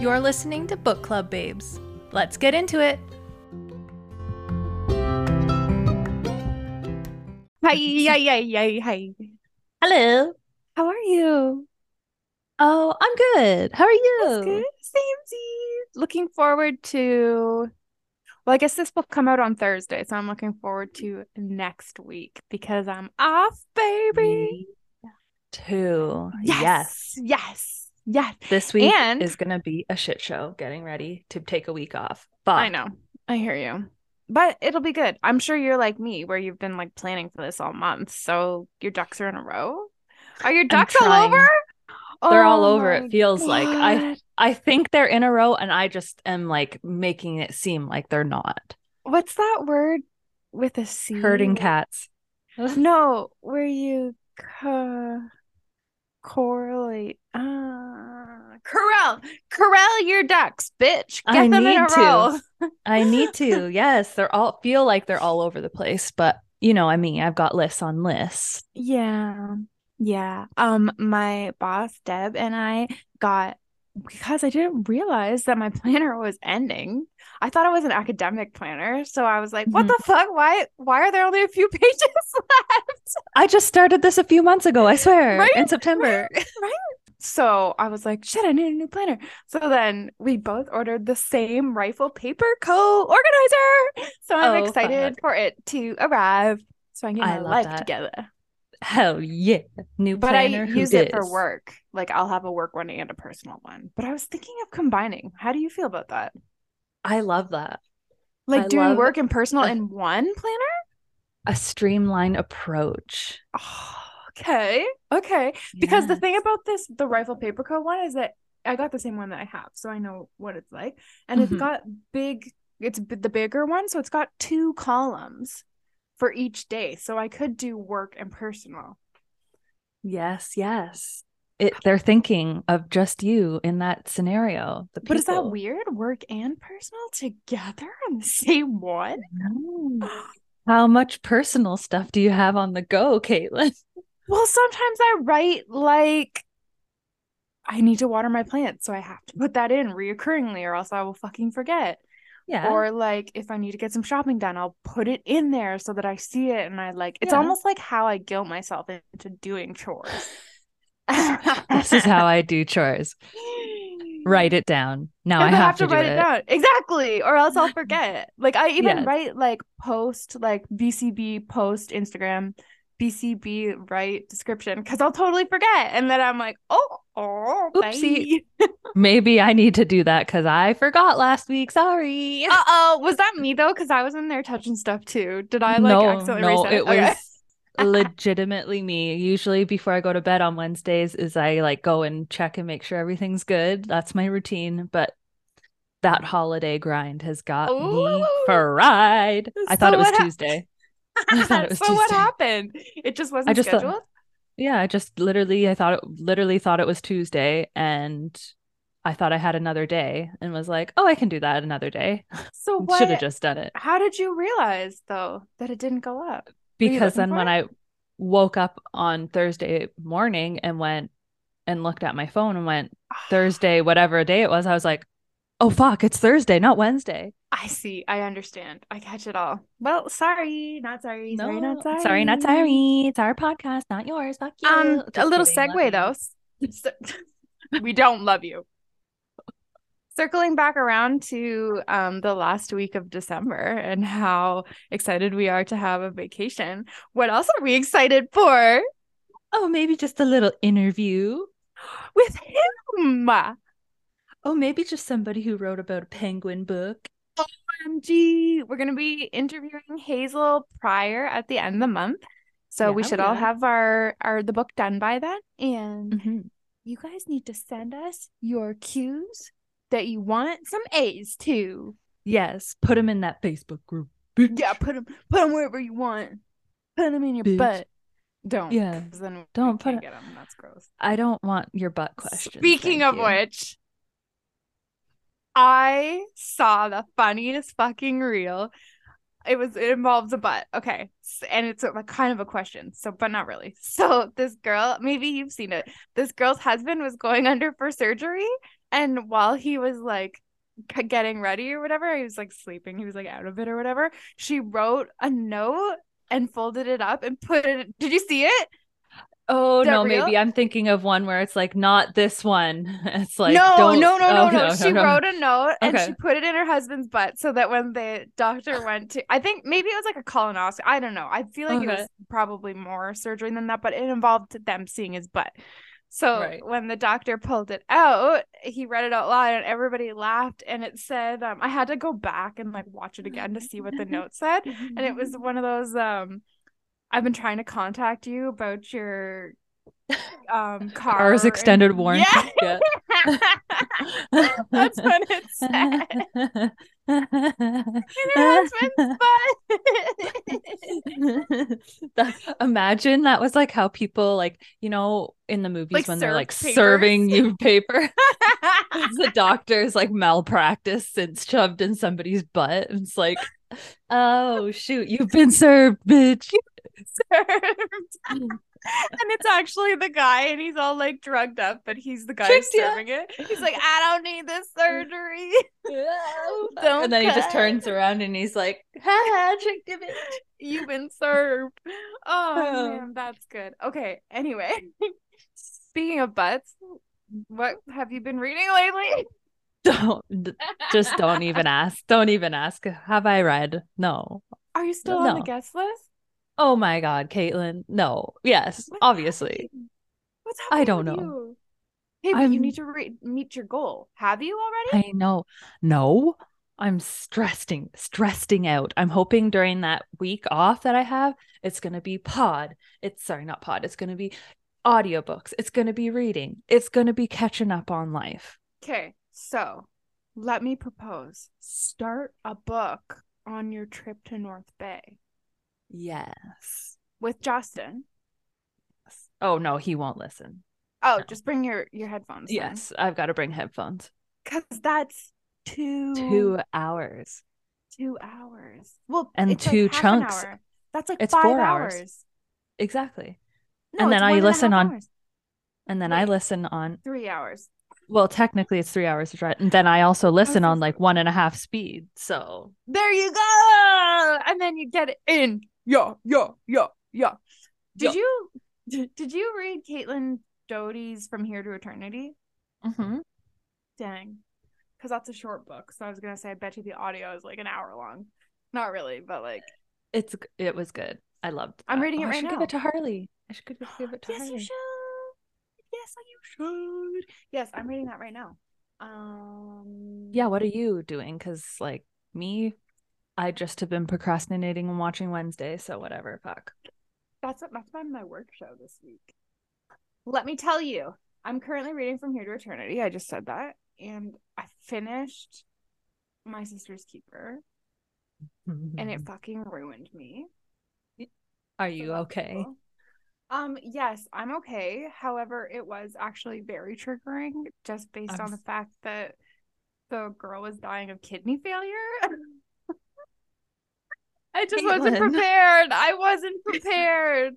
You're listening to Book Club Babes. Let's get into it. Hi, hi, hi, hi, hi. Hello. How are you? Oh, I'm good. How are you? That's good. Samesies. Looking forward to. Well, I guess this will come out on Thursday, so I'm looking forward to next week because I'm off, baby. Too. Yes, Yes. yes, yes. This week And- is going to be a shit show getting ready to take a week off. But I know. I hear you. But it'll be good. I'm sure you're like me, where you've been like planning for this all month. So your ducks are in a row. Are your ducks all over? They're all Oh over, it feels like. I- I think they're in a row and I just am like making it seem like they're not. What's that word with a C? Herding cats. No, where you co- correlate. Uh, corral, corral your ducks, bitch. Get I them in a need to. row. I need to. Yes, they're all feel like they're all over the place, but you know, I mean, I've got lists on lists. Yeah, yeah. Um, my boss Deb and I got because I didn't realize that my planner was ending. I thought it was an academic planner, so I was like, "What Mhm. the fuck? Why? Why are there only a few pages left?" I just started this a few months ago, I swear, Right? in September. Right. So I was like, shit, I need a new planner. So then we both ordered the same rifle paper co organizer. So I'm Oh, excited for it to arrive so I can get I my life that. together. Hell yeah. New But I planner. who use it for work. Like I'll have a work one and a personal one. But I was thinking of combining. How do you feel about that? I love that. Like I doing work and personal a- in one planner? A streamlined approach. Oh, okay. Okay. Because the thing about this, the rifle paper co one is that I got the same one that I have, so I know what it's like. And Mhm. it's got big, it's the bigger one, so it's got two columns for each day. So I could do work and personal. Yes, yes. It, they're thinking of just you in that scenario. But is that weird? Work and personal together on the same one? No. How much personal stuff do you have on the go, Caitlin? Well, sometimes I write like I need to water my plants, so I have to put that in reoccurringly, or else I will fucking forget. Yeah. Or like if I need to get some shopping done, I'll put it in there so that I see it and I like it's Yeah. almost like how I guilt myself into doing chores. this is how I do chores. Write it down. Now I If have, to, do write it. it down. Exactly. Or else I'll forget. Like I even Yes. write like post like BCB post Instagram, BCB write description because I'll totally forget. And then I'm like, oh, oh, Oopsie. Maybe I need to do that because I forgot last week. Sorry. Uh oh, was that me though? Because I was in there touching stuff too. Did I like no, accidentally no, reset it Okay. was legitimately me. Usually before I go to bed on Wednesdays is I like go and check and make sure everything's good. That's my routine. But that holiday grind has got me Ooh. fried. I thought it was Tuesday. I thought it was so what happened? It just wasn't I just thought- scheduled. Yeah, I just literally I thought it literally thought it was Tuesday and I thought I had another day and was like, "Oh, I can do that another day." So what? Should have just done it. How did you realize though that it didn't go up? because then when it? I woke up on Thursday morning and went and looked at my phone and went ah. Thursday, whatever day it was, I was like, oh fuck, it's Thursday, not Wednesday. I see. I understand. I catch it all. Well, sorry, not sorry. No, sorry, not sorry. sorry, not sorry. It's our podcast, not yours. Fuck you. Um, a little kidding, segue though. We don't love you. Circling back around to um the last week of December and how excited we are to have a vacation. What else are we excited for? Oh, maybe just a little interview. With him. Oh, maybe just somebody who wrote about a penguin book. OMG. We're gonna be interviewing Hazel Prior at the end of the month. So we should we all have our our the book done by then. And Mhm. you guys need to send us your cues that you want some A's to. Yes, put them in that Facebook group. Yeah, put them put them wherever you want. Put them in your Bitch. butt. Don't. Yeah, Then don't put it- them. That's gross. I don't want your butt questions. Speaking of you. which, I saw the funniest fucking reel. It was it involves a butt. Okay. And it's a, like kind of a question. So but not really. So this girl, maybe you've seen it. This girl's husband was going under for surgery And while he was like getting ready or whatever, he was like sleeping. He was like out of it or whatever. She wrote a note and folded it up and put it. Did you see it? Oh no, real? maybe I'm thinking of one where it's like not this one. It's like no, no, no, no, oh, no, She no. wrote a note and Okay. she put it in her husband's butt so that when the doctor went to, I think maybe it was like a colonoscopy. I don't know. I feel like it was probably more surgery than that, but it involved them seeing his butt. So Right. when the doctor pulled it out, he read it out loud and everybody laughed. And it said, um, I had to go back and like watch it again to see what the note said. And it was one of those, um, I've been trying to contact you about your um car Car's and- extended warranty. Yeah. That's what it said. In her husband's butt. That- imagine that was like how people like you know in the movies Like when they're like papers. serving you paper the doctor's like malpractice since shoved in somebody's butt and it's like oh shoot you've been served bitch served. and it's actually the guy, and he's all like drugged up, but he's the guy Tricked serving it. He's like, I don't need this surgery. Don't and then he just turns around and he's like ha ha tricked bitch You've been served. Oh, oh, man, that's good. Okay. Anyway, speaking of butts, what have you been reading lately? don't just don't even ask don't even ask have i read no Are you still on the guest list? Oh my god caitlin no yes What's obviously happening? What's I happening don't know. you? Hey, but you need to re- meet your goal. Have you already? i know no i'm stressing stressing out i'm hoping during that week off that i have it's going to be pod it's sorry not pod it's going to be audiobooks it's going to be reading it's going to be catching up on life Okay, so let me propose. Start a book on your trip to North Bay yes with Justin. oh no he won't listen Oh, No. just bring your your headphones. yes i've got to bring headphones because that's two two hours two hours. Well, And like two an chunks. That's like It's five four hours. hours. exactly No, And then I listen on- hours. and then i listen on three hours. Well, technically it's three hours to drive. And then I also listen on like one and a half speed. So There you go. And then you get it in. Yeah, yeah, yeah, yeah. Did Yeah. you did, did you read Caitlin Doughty's From Here to Eternity? Mm-hmm. Dang. Because that's a short book. So I was gonna say I bet you the audio is like an hour long. Not really, but like it's it was good. I loved. I'm that. reading it Oh, I right should give it to Harley. I should give it, give it to yes, you Harley. should. Yes, you should. Yes, I'm reading that right now. Um Yeah. What are you doing? Because like me, I just have been procrastinating and watching Wednesday. So whatever. Fuck. That's that's been my work show this week. Let me tell you, I'm currently reading From Here to Eternity. I just said that, and I finished My Sister's Keeper, and it fucking ruined me. Are you that's okay? cool. Um, yes, I'm okay. However, it was actually very triggering just based I'm on the fact that the girl was dying of kidney failure. I just wasn't prepared. I wasn't prepared.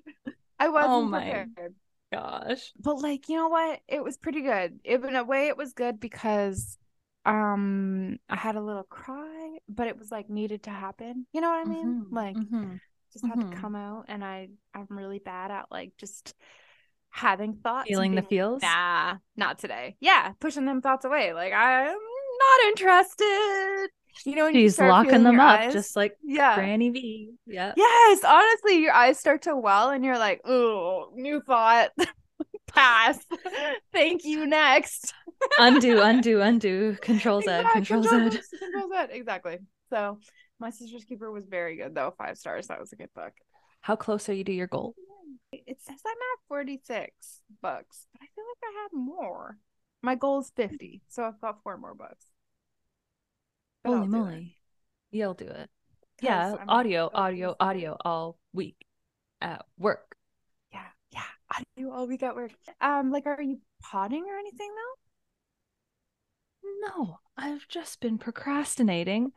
I wasn't Oh my prepared. Gosh. But like, you know what? It was pretty good. It, in a way, it was good because um I had a little cry, but it was like needed to happen. You know what I mean? Mhm, Like mhm. just had mhm. to come out and I I'm really bad at like just having thoughts Feeling the feels. nah not today yeah pushing them thoughts away like I'm not interested you know when you She's start locking them up, eyes- just like yeah Granny V. Yeah. yes honestly your eyes start to well and you're like oh new thought pass thank you next undo, undo, undo. Control Z. Control control Z. Control Z exactly so my sister's keeper was very good though five stars that was a good book How close are you to your goal? It says I'm at 46 books, but I feel like I have more. My goal is 50, so I've got four more books. But Holy I'll do it, moly. You'll do it. Yeah. I'm Audio, audio, audio all week at work. Yeah, yeah. Do all week at work. Um, like, are you potting or anything though? No, I've just been procrastinating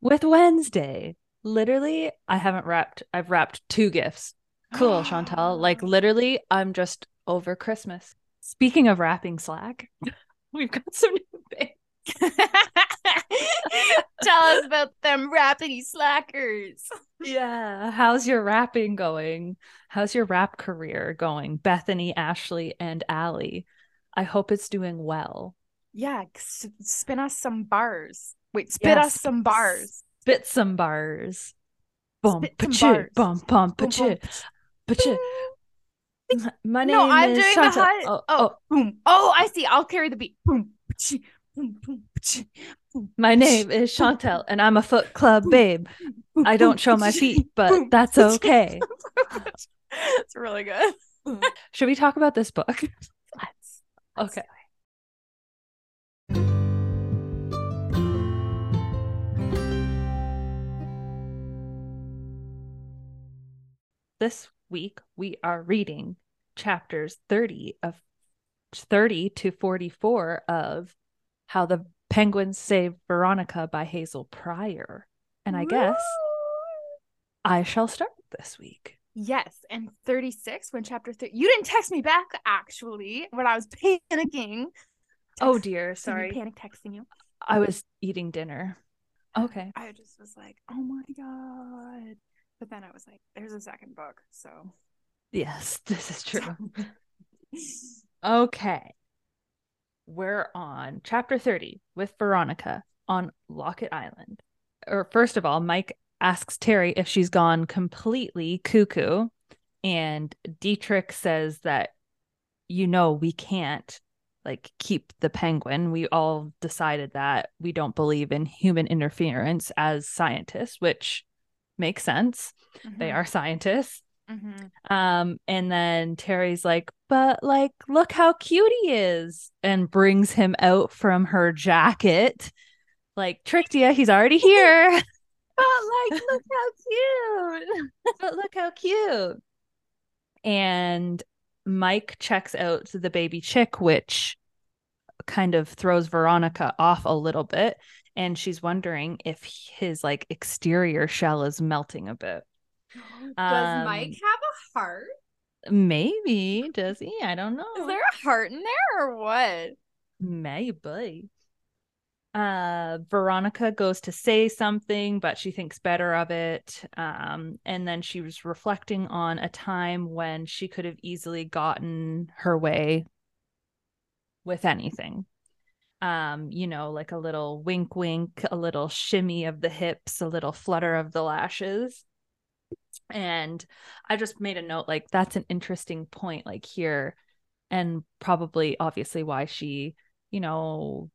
with Wednesday. Literally, I haven't wrapped, I've wrapped two gifts. Cool, Chantal. Like, literally, I'm just over Christmas. Speaking of wrapping slack, we've got some new Tell us about them rappity slackers. Yeah. How's your rapping going? How's your rap career going? Bethany, Ashley, and Allie. I hope it's doing well. Yeah, spin us some bars. Wait, spit us some bars. Spit some bars. Bum, Spit some pa-chit, bars. bum, bum, Boom, boom. pa-chit, pa-chit. My name No, I'm is doing Shanta. the high. Oh, Oh, oh, boom. Oh, I see. I'll carry the beat. Boom. Pchi, Boom. Boom. pchi, boom, my name is Chantel, and I'm a foot club babe. I don't show my feet, but that's okay. It's really good. Should we talk about this book? Let's. let's Okay. This week we are reading chapters 30 of 30 to 44 of How the Penguins Saved Veronica by Hazel Prior. And I guess I shall start this week. Yes, and 36 when chapter 3 You didn't text me back actually when I was panicking. Oh dear, sorry. Panic texting you. I was eating dinner. Okay. I just was like, "Oh my god." But then I was like, there's a second book, so Yes, this is true. Okay. We're on chapter 30 with Veronica on Locket Island. Or first of all, Mike asks Terry if she's gone completely cuckoo and Dietrich says that you know we can't like keep the penguin. We all decided that we don't believe in human interference as scientists, which makes sense. They mm-hmm. are scientists. Mhm. Um, and then Terry's like, but like, look how cute he is, and brings him out from her jacket. Like, tricked you, he's already here. But like, look how cute. but look how cute. And Mike checks out the baby chick, which kind of throws Veronica off a little bit. And she's wondering if his like exterior shell is melting a bit. Does Mike Um, have a heart? Maybe does he? I don't know. Is there a heart in there or what? Maybe. Uh, Veronica goes to say something, but she thinks better of it. Um, and then she was reflecting on a time when she could have easily gotten her way with anything. Um, you know, like a little wink, wink, a little shimmy of the hips, a little flutter of the lashes. And I just made a note like that's an interesting point, like here, and probably obviously why she you know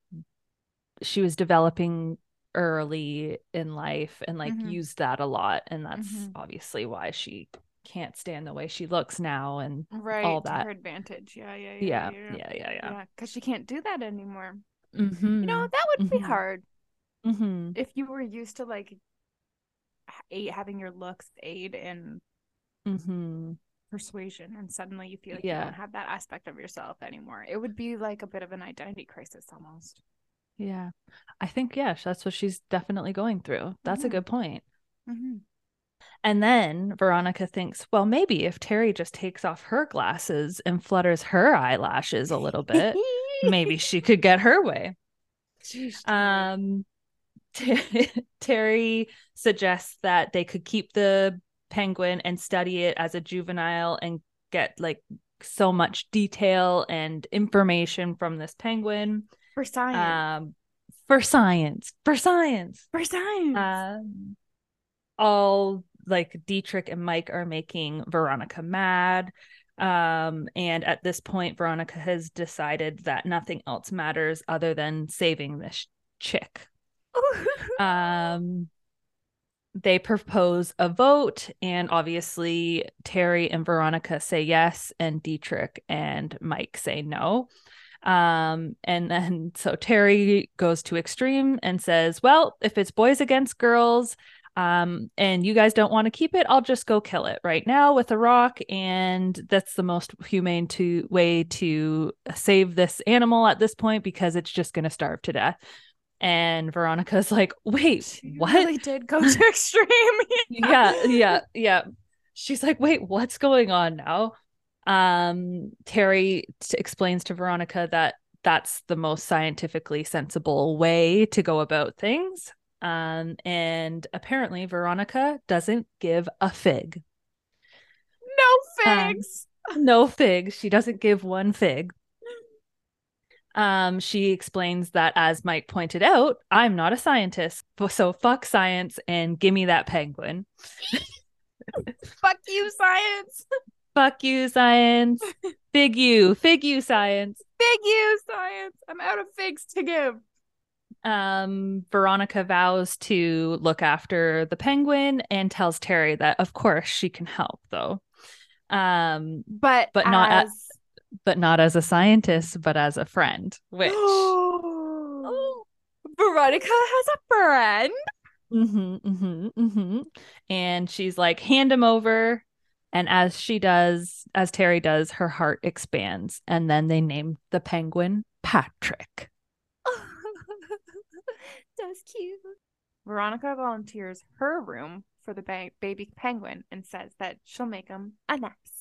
she was developing early in life and like Mhm. used that a lot and that's Mhm. obviously why she can't stand the way she looks now and Right, all to that her advantage. Yeah, yeah, yeah yeah, yeah yeah yeah, Yeah, because she can't do that anymore. Mhm. You know, that would be Mhm. hard Mhm. if you were used to like a- having your looks aid in Mhm. persuasion, and suddenly you feel like Yeah. you don't have that aspect of yourself anymore. It would be like a bit of an identity crisis almost. yeah i think yes that's what she's definitely going through that's a Mhm. good point Mm-hmm. And then Veronica thinks, well, maybe if Terry just takes off her glasses and flutters her eyelashes a little bit, maybe she could get her way. Um, Terry suggests that they could keep the penguin and study it as a juvenile and get like so much detail and information from this penguin for science. um, for science, for science. for science. Um, all like Dietrich and Mike are making Veronica mad. Um, and at this point, Veronica has decided that nothing else matters other than saving this chick. Um, they propose a vote, and obviously, Terry and Veronica say yes, and Dietrich and Mike say no. Um, and then so Terry goes to extreme and says, Well, if it's boys against girls, um, and you guys don't want to keep it, I'll just go kill it right now with a rock. And that's the most humane to way to save this animal at this point because it's just gonna starve to death. And Veronica's like, wait, She what? really did go to extreme. yeah, yeah, yeah. She's like, wait, what's going on now? Um, Terry t- explains to Veronica that that's the most scientifically sensible way to go about things. Um, and apparently, Veronica doesn't give a fig. No figs. Um, no figs. She doesn't give one fig. Um, she explains that, as Mike pointed out, I'm not a scientist, so fuck science and give me that penguin. fuck you, science. Fuck you, science. Fig you, fig you, science. Fig you, science. I'm out of figs to give. Um, Veronica vows to look after the penguin and tells Terry that, of course, she can help, though. Um, but but not as but not as a scientist, but as a friend. Which Veronica has a friend. Mm-hmm, mm-hmm, mm-hmm. And she's like, hand him over. And as she does, as Terry does, her heart expands. And then they name the penguin Patrick. That's cute. Veronica volunteers her room for the ba- baby penguin and says that she'll make him a nest.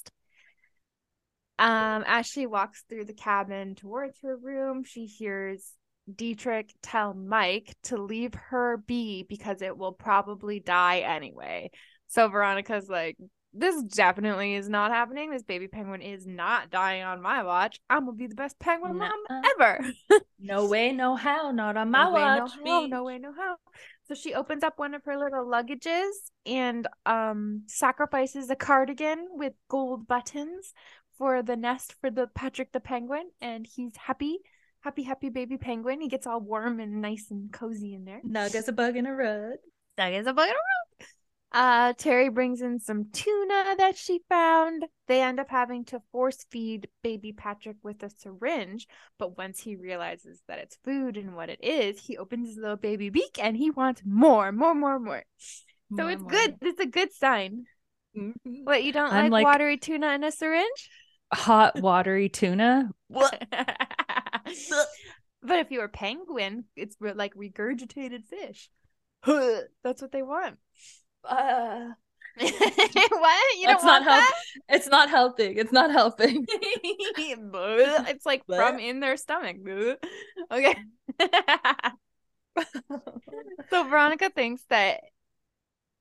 Um, as she walks through the cabin towards her room, she hears Dietrich tell Mike to leave her be because it will probably die anyway. So Veronica's like, this definitely is not happening. This baby penguin is not dying on my watch. I'm gonna be the best penguin mom ever. no way, no how, not on my no watch. Way, no, how, no way, no how. So she opens up one of her little luggages and um sacrifices a cardigan with gold buttons for the nest for the Patrick the penguin, and he's happy. Happy, happy baby penguin. He gets all warm and nice and cozy in there. Nug as a bug in a rug. Nug as a bug in a rug. Uh, Terry brings in some tuna that she found. They end up having to force feed baby Patrick with a syringe, but once he realizes that it's food and what it is, he opens his little baby beak and he wants more, more, more, more. more So it's more. good. It's a good sign. Mm-hmm. What you don't like, like, watery tuna in a syringe? Hot watery tuna. but if you're a penguin, it's like regurgitated fish. That's what they want. Uh. What? You don't not help that? it's not helping it's not helping it's like from in their stomach. Okay. So veronica thinks that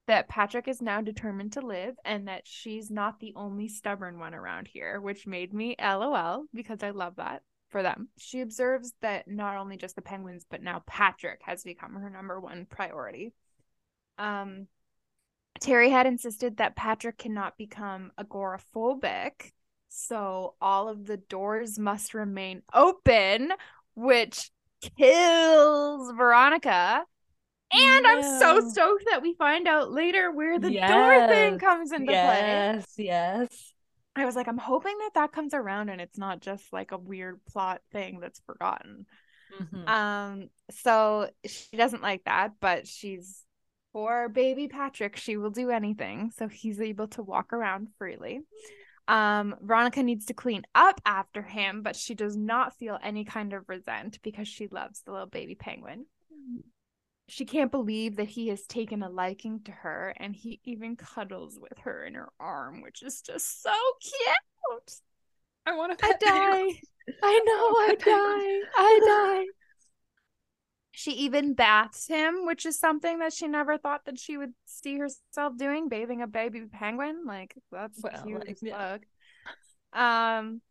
that patrick is now determined to live and that she's not the only stubborn one around here which made me lol because i love that for them she observes that not only just the penguins but now patrick has become her number one priority um Terry had insisted that Patrick cannot become agoraphobic, so all of the doors must remain open, which kills Veronica. And no. I'm so stoked that we find out later where the yes. door thing comes into yes, play. Yes, yes. I was like, I'm hoping that that comes around and it's not just like a weird plot thing that's forgotten. Mm-hmm. Um, so she doesn't like that, but she's for baby Patrick, she will do anything. So he's able to walk around freely. Um, Veronica needs to clean up after him, but she does not feel any kind of resent because she loves the little baby penguin. She can't believe that he has taken a liking to her and he even cuddles with her in her arm, which is just so cute. I want to I die. I know I die. I die. She even baths him, which is something that she never thought that she would see herself doing, bathing a baby penguin. Like that's well, cute like, as. Yeah. Um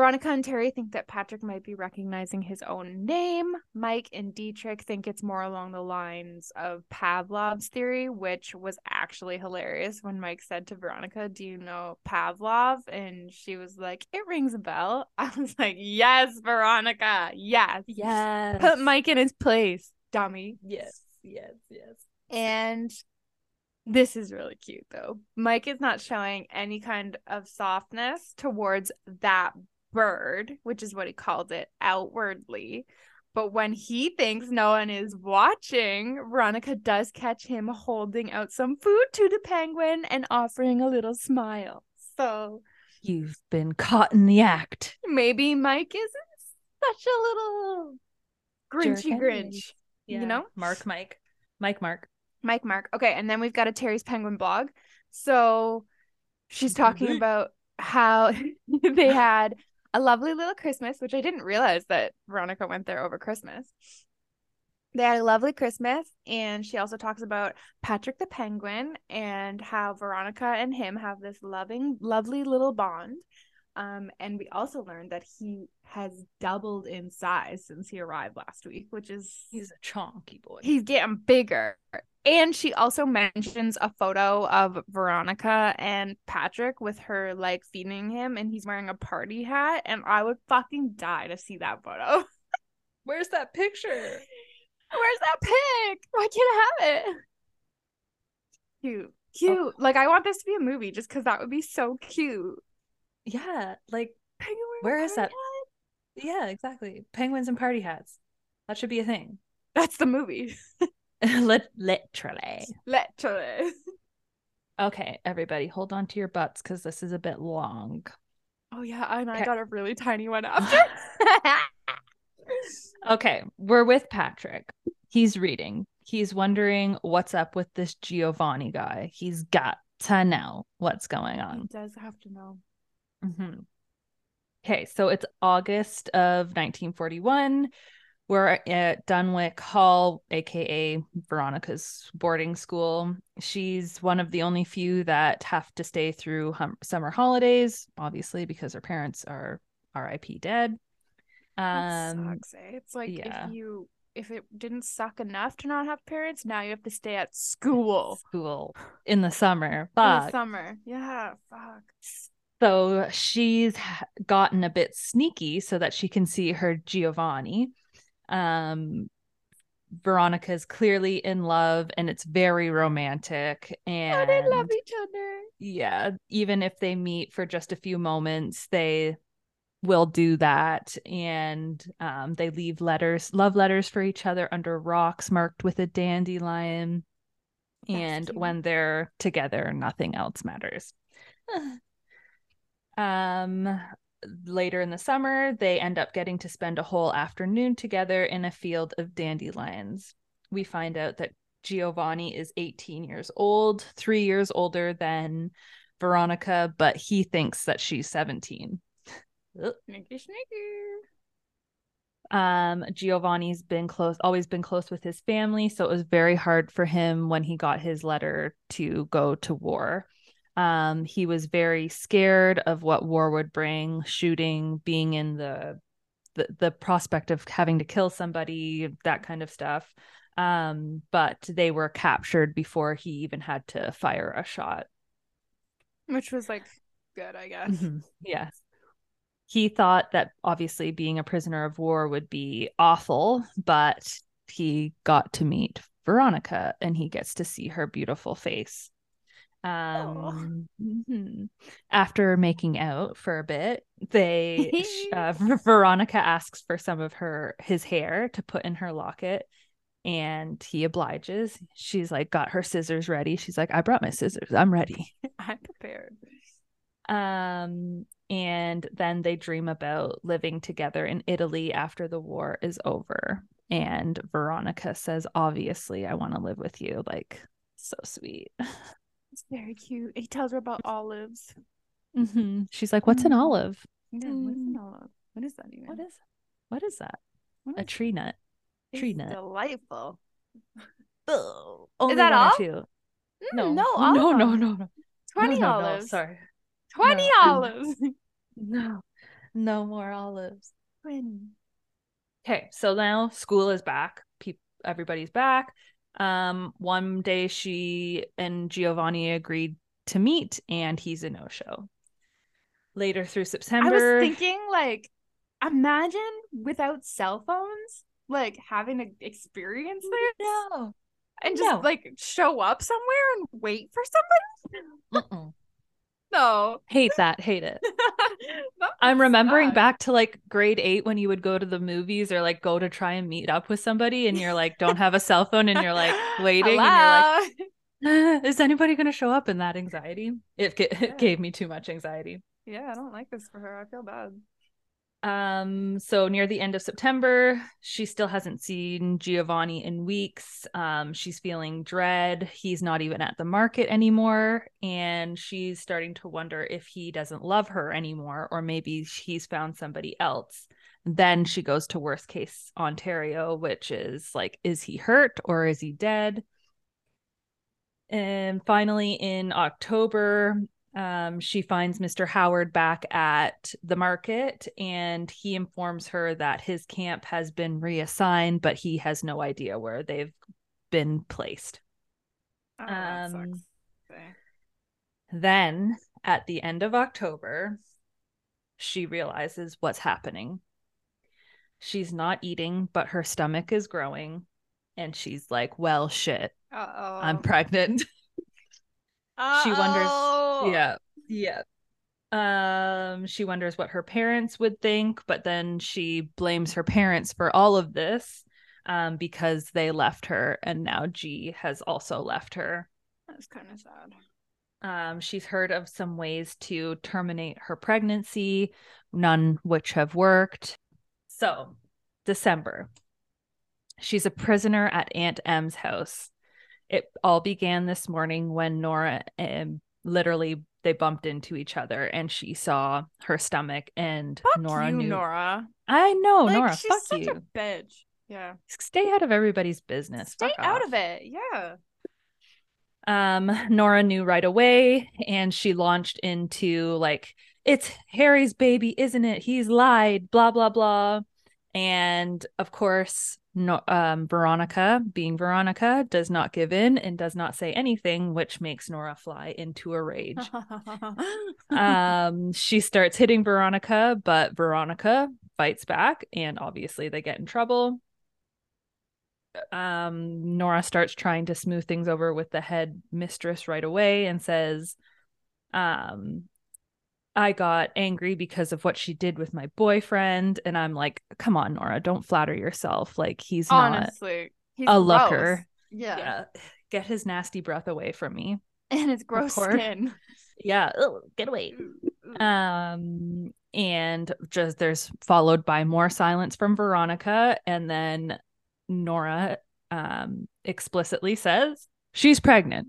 Veronica and Terry think that Patrick might be recognizing his own name. Mike and Dietrich think it's more along the lines of Pavlov's theory, which was actually hilarious when Mike said to Veronica, Do you know Pavlov? And she was like, It rings a bell. I was like, Yes, Veronica. Yes. Yes. Put Mike in his place, dummy. Yes. Yes. Yes. And this is really cute though. Mike is not showing any kind of softness towards that bird, which is what he called it outwardly. But when he thinks no one is watching, Veronica does catch him holding out some food to the penguin and offering a little smile. So you've been caught in the act. Maybe Mike isn't such a little grinchy grinch. Yeah. You know? Mark Mike. Mike Mark. Mike Mark. Okay, and then we've got a Terry's Penguin blog. So she's talking about how they had a lovely little Christmas, which I didn't realize that Veronica went there over Christmas. They had a lovely Christmas, and she also talks about Patrick the Penguin and how Veronica and him have this loving, lovely little bond. Um, and we also learned that he has doubled in size since he arrived last week, which is He's a chonky boy. he's getting bigger. And she also mentions a photo of Veronica and Patrick with her like feeding him, and he's wearing a party hat. And I would fucking die to see that photo. Where's that picture? Where's that pic? Why can't I have it? Cute, oh. cute. Like I want this to be a movie just because that would be so cute. Yeah, like Where is that? hat? yeah, exactly. Penguins and party hats. That should be a thing. That's the movie. Lit- literally. Literally. Okay, everybody, hold on to your butts because this is a bit long. Oh yeah, and I got a really tiny one after. Okay, we're with Patrick. He's reading. He's wondering what's up with this Giovanni guy. He's got to know what's going he on. does have to know. Mhm. Okay, so it's August of 1941. We're at Dunwick Hall, aka Veronica's boarding school. She's one of the only few that have to stay through hum- summer holidays, obviously, because her parents are RIP dead. Um, sucks. Eh? It's like yeah. if you if it didn't suck enough to not have parents, now you have to stay at school school in the summer. in the summer. Yeah, fuck. So she's gotten a bit sneaky so that she can see her Giovanni. Um, Veronica's clearly in love and it's very romantic. And Oh, they love each other. yeah, even if they meet for just a few moments, they will do that. And um, they leave letters, love letters for each other under rocks marked with a dandelion. That's and cute. when they're together, nothing else matters. um, later in the summer, they end up getting to spend a whole afternoon together in a field of dandelions. We find out that Giovanni is 18 years old, three years older than Veronica, but he thinks that she's 17. Ugh. Sneaky, sneaky. Um, Giovanni's been close, always been close with his family, so it was very hard for him when he got his letter to go to war. Um, he was very scared of what war would bring, shooting, being in the the, the prospect of having to kill somebody, that kind of stuff. Um, but they were captured before he even had to fire a shot. Which was like good, I guess. Mhm. Yes. He thought that obviously being a prisoner of war would be awful, but he got to meet Veronica and he gets to see her beautiful face. Um, mhm. After making out for a bit, they uh, Veronica asks for some of her his hair to put in her locket, and he obliges. She's like, got her scissors ready. She's like, I brought my scissors. I'm ready. I'm prepared. Um, and then they dream about living together in Italy after the war is over. And Veronica says, Obviously, I want to live with you. Like, so sweet. Very cute. He tells her about olives. Mhm. She's like, What's an Mm. olive? Yeah, what's an Mm. olive? What is that even? What is what is that? What A tree nut. tree nut. Delightful. Oh, only that all? two. Mm, No, no, no, no, no, no, no. Twenty no, no, no, olives. sorry. Twenty No. olives. No, no more olives. Twenty. Okay, so now school is back. People, everybody's back. Um, one day she and Giovanni agreed to meet, and he's a no-show. Later through September, I was thinking, like, imagine without cell phones, like having to experience this no, and just no. like show up somewhere and wait for somebody. No, hate that, hate it. I'm remembering suck. back to like grade eight when you would go to the movies or like go to try and meet up with somebody, and you're like, don't have a cell phone, and you're like waiting, and you're like, eh, is anybody going to show up in that anxiety? It, ga- Yeah. it gave me too much anxiety. yeah, I don't like this for her. I feel bad. Um, so near the end of September, she still hasn't seen Giovanni in weeks. Um, she's feeling dread. He's not even at the market anymore. And she's starting to wonder if he doesn't love her anymore, or maybe he's found somebody else. Then she goes to worst case Ontario, which is like, is he hurt or is he dead? And finally, in October, um, she finds Mr. Howard back at the market and he informs her that his camp has been reassigned, but he has no idea where they've been placed. Oh, Um. Okay. Then at the end of October, she realizes what's happening. She's not eating, but her stomach is growing. And she's like, well, shit, Uh-oh. I'm pregnant. she wonders yeah. Yeah. Um she wonders what her parents would think but then she blames her parents for all of this um because they left her and now g has also left her. That's kind of sad. um she's heard of some ways to terminate her pregnancy none which have worked. So december. She's a prisoner at aunt m's house it all began this morning when Nora um, literally they bumped into each other and she saw her stomach and Fuck Nora you, knew Nora. I know like, Nora she's fuck such you a bitch. Yeah. stay out of everybody's business Stay Fuck out off. of it. Yeah. um Nora knew right away and she launched into like it's Harry's baby isn't it he's lied blah blah blah and of course no, um, Veronica, being Veronica, does not give in and does not say anything, which makes Nora fly into a rage. um she starts hitting veronica but veronica fights back and obviously they get in trouble um nora starts trying to smooth things over with the head mistress right away and says um i got angry because of what she did with my boyfriend and i'm like come on nora don't flatter yourself like he's not Honestly, he's a gross. looker. Yeah. yeah get his nasty breath away from me and it's gross skin. yeah Ugh, get away um and just there's followed by more silence from veronica and then nora um explicitly says she's pregnant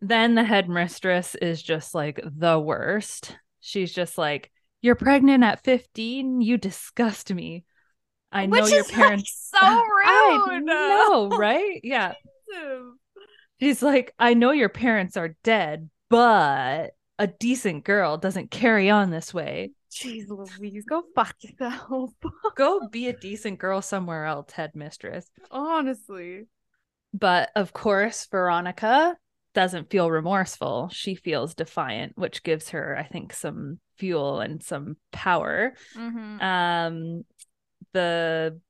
then the headmistress is just like the worst she's just like you're pregnant at 15 you disgust me i know Which your is, like, parents so rude. i know right yeah She's like, I know your parents are dead, but a decent girl doesn't carry on this way. Jeez Louise, go fuck yourself. Go be a decent girl somewhere else, headmistress. Honestly. But of course, Veronica doesn't feel remorseful. She feels defiant, which gives her, I think, some fuel and some power. Mm-hmm. Um, the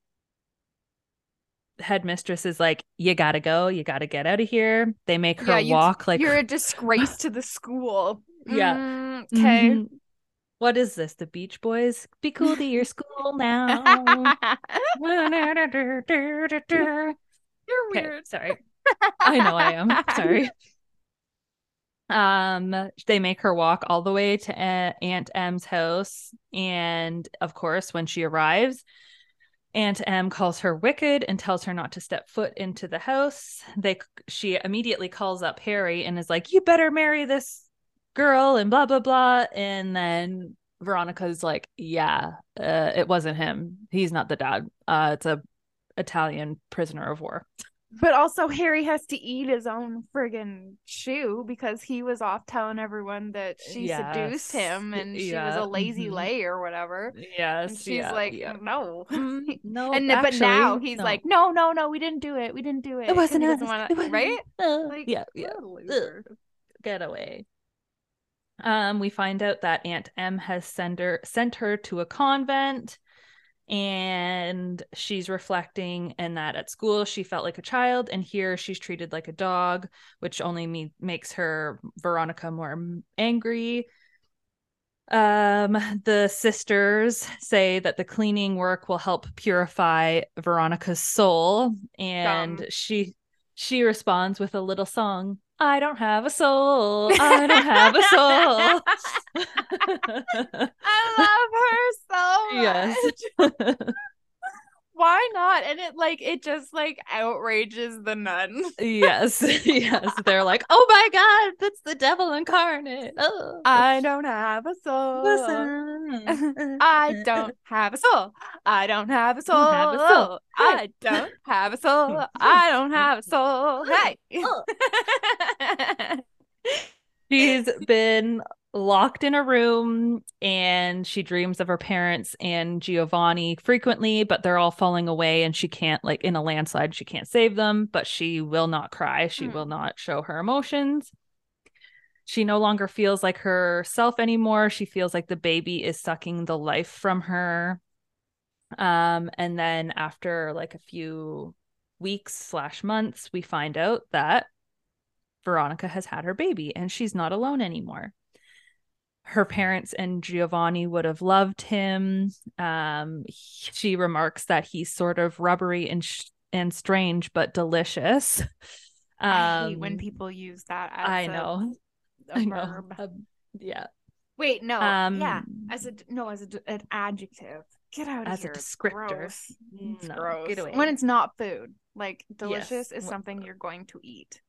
headmistress is like, You gotta go, you gotta get out of here. They make her Yeah, walk like You're a disgrace to the school. Yeah. Mm, Okay. Mhm. What is this? The Beach Boys? Be cool to your school now. You're Okay, weird. sorry. I know I am. Sorry. Um, they make her walk all the way to Aunt M's house, and of course, when she arrives, Aunt M calls her wicked and tells her not to step foot into the house. They she immediately calls up Harry and is like, "You better marry this girl," and blah blah blah. And then Veronica's like, "Yeah, uh, it wasn't him. He's not the dad. Uh, it's a Italian prisoner of war." But also, Harry has to eat his own friggin' shoe because he was off telling everyone that she seduced him and she was a lazy mhm. lay or whatever. Yes, And she's yeah, like, yeah. no. Mm, no, and but now he's no. like, no, no, no, we didn't do it. We didn't do it. It wasn't us. wanna- It wasn't right? Uh, Like, yeah, yeah. what a loser. Get away. Um, we find out that Aunt M has sent her sent her to a convent, and she's reflecting, and that at school she felt like a child, and here she's treated like a dog, which only me- makes her Veronica more angry. Um, the sisters say that the cleaning work will help purify Veronica's soul, and Dumb. she she responds with a little song I don't have a soul. I don't have a soul. I love her so much. yes. Why not? And it like it just like outrages the nuns. yes. Yes. They're like, oh my God, that's the devil incarnate. Oh. I don't have a soul. Listen. I don't have a soul. I don't have a soul. Don't have a soul. I don't have a soul. I don't have a soul. Hey. Oh. She's been locked in a room and she dreams of her parents and Giovanni frequently, but they're all falling away and she can't, like, in a landslide, she can't save them, but she will not cry. She Hmm. will not show her emotions. She no longer feels like herself anymore. She feels like the baby is sucking the life from her. Um, and then after like a few weeks slash months, we find out that Veronica has had her baby and she's not alone anymore. Her parents and Giovanni would have loved him. Um, he- she remarks that he's sort of rubbery and sh- and strange, but delicious. I hate when Um, people use that as I a- know, a I know. verb. Um, yeah. Wait, no. Um, yeah. As a no, as a, an adjective. Get out of here. As a descriptor. gross. It's No, gross. get away. When it's not food. Like delicious Yes, is something you're going to eat.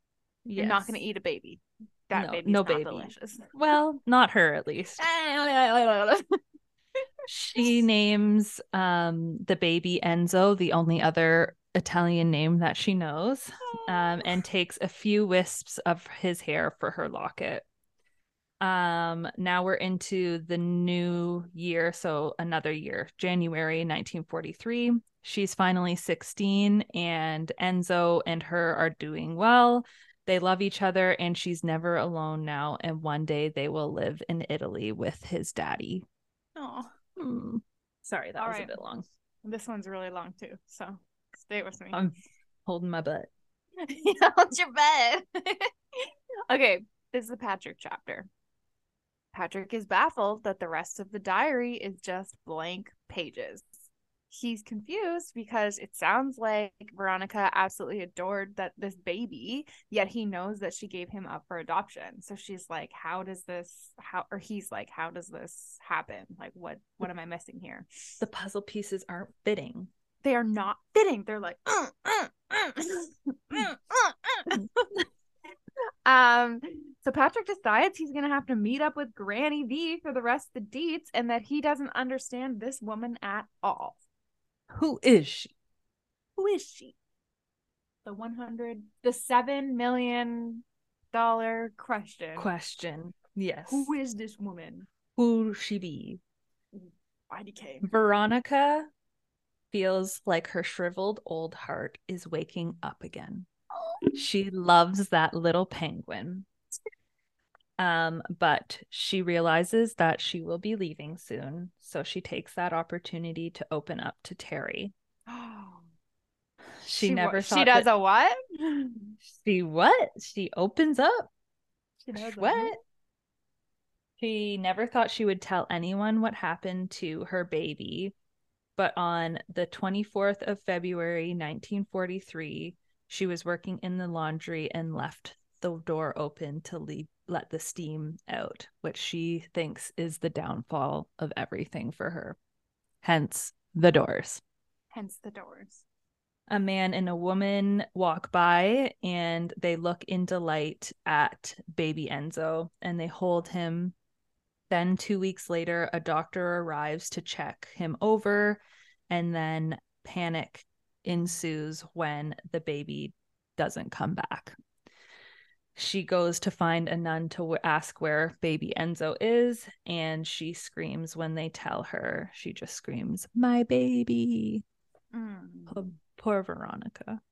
You're not going to eat a baby. That No, baby's no baby. delicious. Well, not her at least. She names um the baby Enzo, the only other Italian name that she knows, um, and takes a few wisps of his hair for her locket. Um, now we're into the new year, so another year, January 1943. She's finally 16, and Enzo and her are doing well. They love each other, and she's never alone now. And one day they will live in Italy with his daddy. oh, Hmm. Sorry, that All was right. a bit long. this one's really long too. So stay with me. I'm holding my butt. Hold your butt. okay, this is the Patrick chapter. Patrick is baffled that the rest of the diary is just blank pages. He's confused because it sounds like Veronica absolutely adored that this baby, yet he knows that she gave him up for adoption. So she's like, "How does this? How?" Or he's like, "How does this happen? Like, what? What am I missing here?" The puzzle pieces aren't fitting. they are not fitting. They're like, "Uh, uh, uh, uh, uh, uh." um. So Patrick decides he's gonna have to meet up with Granny V for the rest of the deets, and that he doesn't understand this woman at all. Who is she? Who is she? The one hundred, the seven million dollar question. Question. Yes. Who is this woman? Who she be? IDK. Veronica feels like her shriveled old heart is waking up again. She loves that little penguin. Um, but she realizes that she will be leaving soon, so she takes that opportunity to open up to Terry. She, wa- never She does that- a what? She what? She opens up. She does What? She never thought she would tell anyone what happened to her baby, but on the 24th of February 1943, she was working in the laundry and left the door open to leave let the steam out, which she thinks is the downfall of everything for her. Hence the doors. Hence the doors. A man and a woman walk by and they look in delight at baby Enzo and they hold him. Then, two weeks later, a doctor arrives to check him over, and then panic ensues when the baby doesn't come back. She goes to find a nun to w- ask where baby Enzo is, and she screams when they tell her. She just screams, My baby. Mm. Poor, poor Veronica.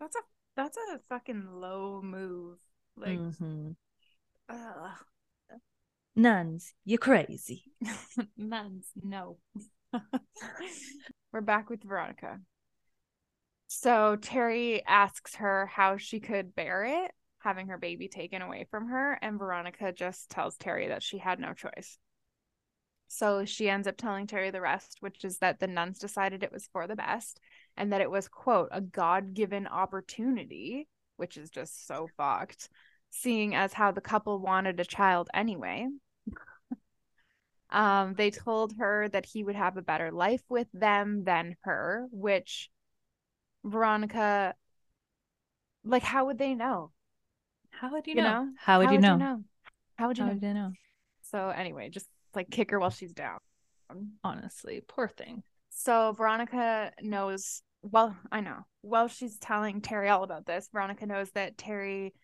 That's a that's a fucking low move. Like, Mhm. ugh. Nuns, you crazy. nuns, no. We're back with Veronica. So Terry asks her how she could bear it, having her baby taken away from her, and Veronica just tells Terry that she had no choice. So she ends up telling Terry the rest, which is that the nuns decided it was for the best and that it was, quote, a God given opportunity, which is just so fucked. seeing as how the couple wanted a child anyway. um, they told her that he would have a better life with them than her, which Veronica, like, how would they know? How would you, You know? know? How would How you would know? you know? How would you How know? would you know? So anyway, just like kick her while she's down. Honestly, poor thing. So Veronica knows, well, I know. While she's telling Terry all about this, Veronica knows that Terry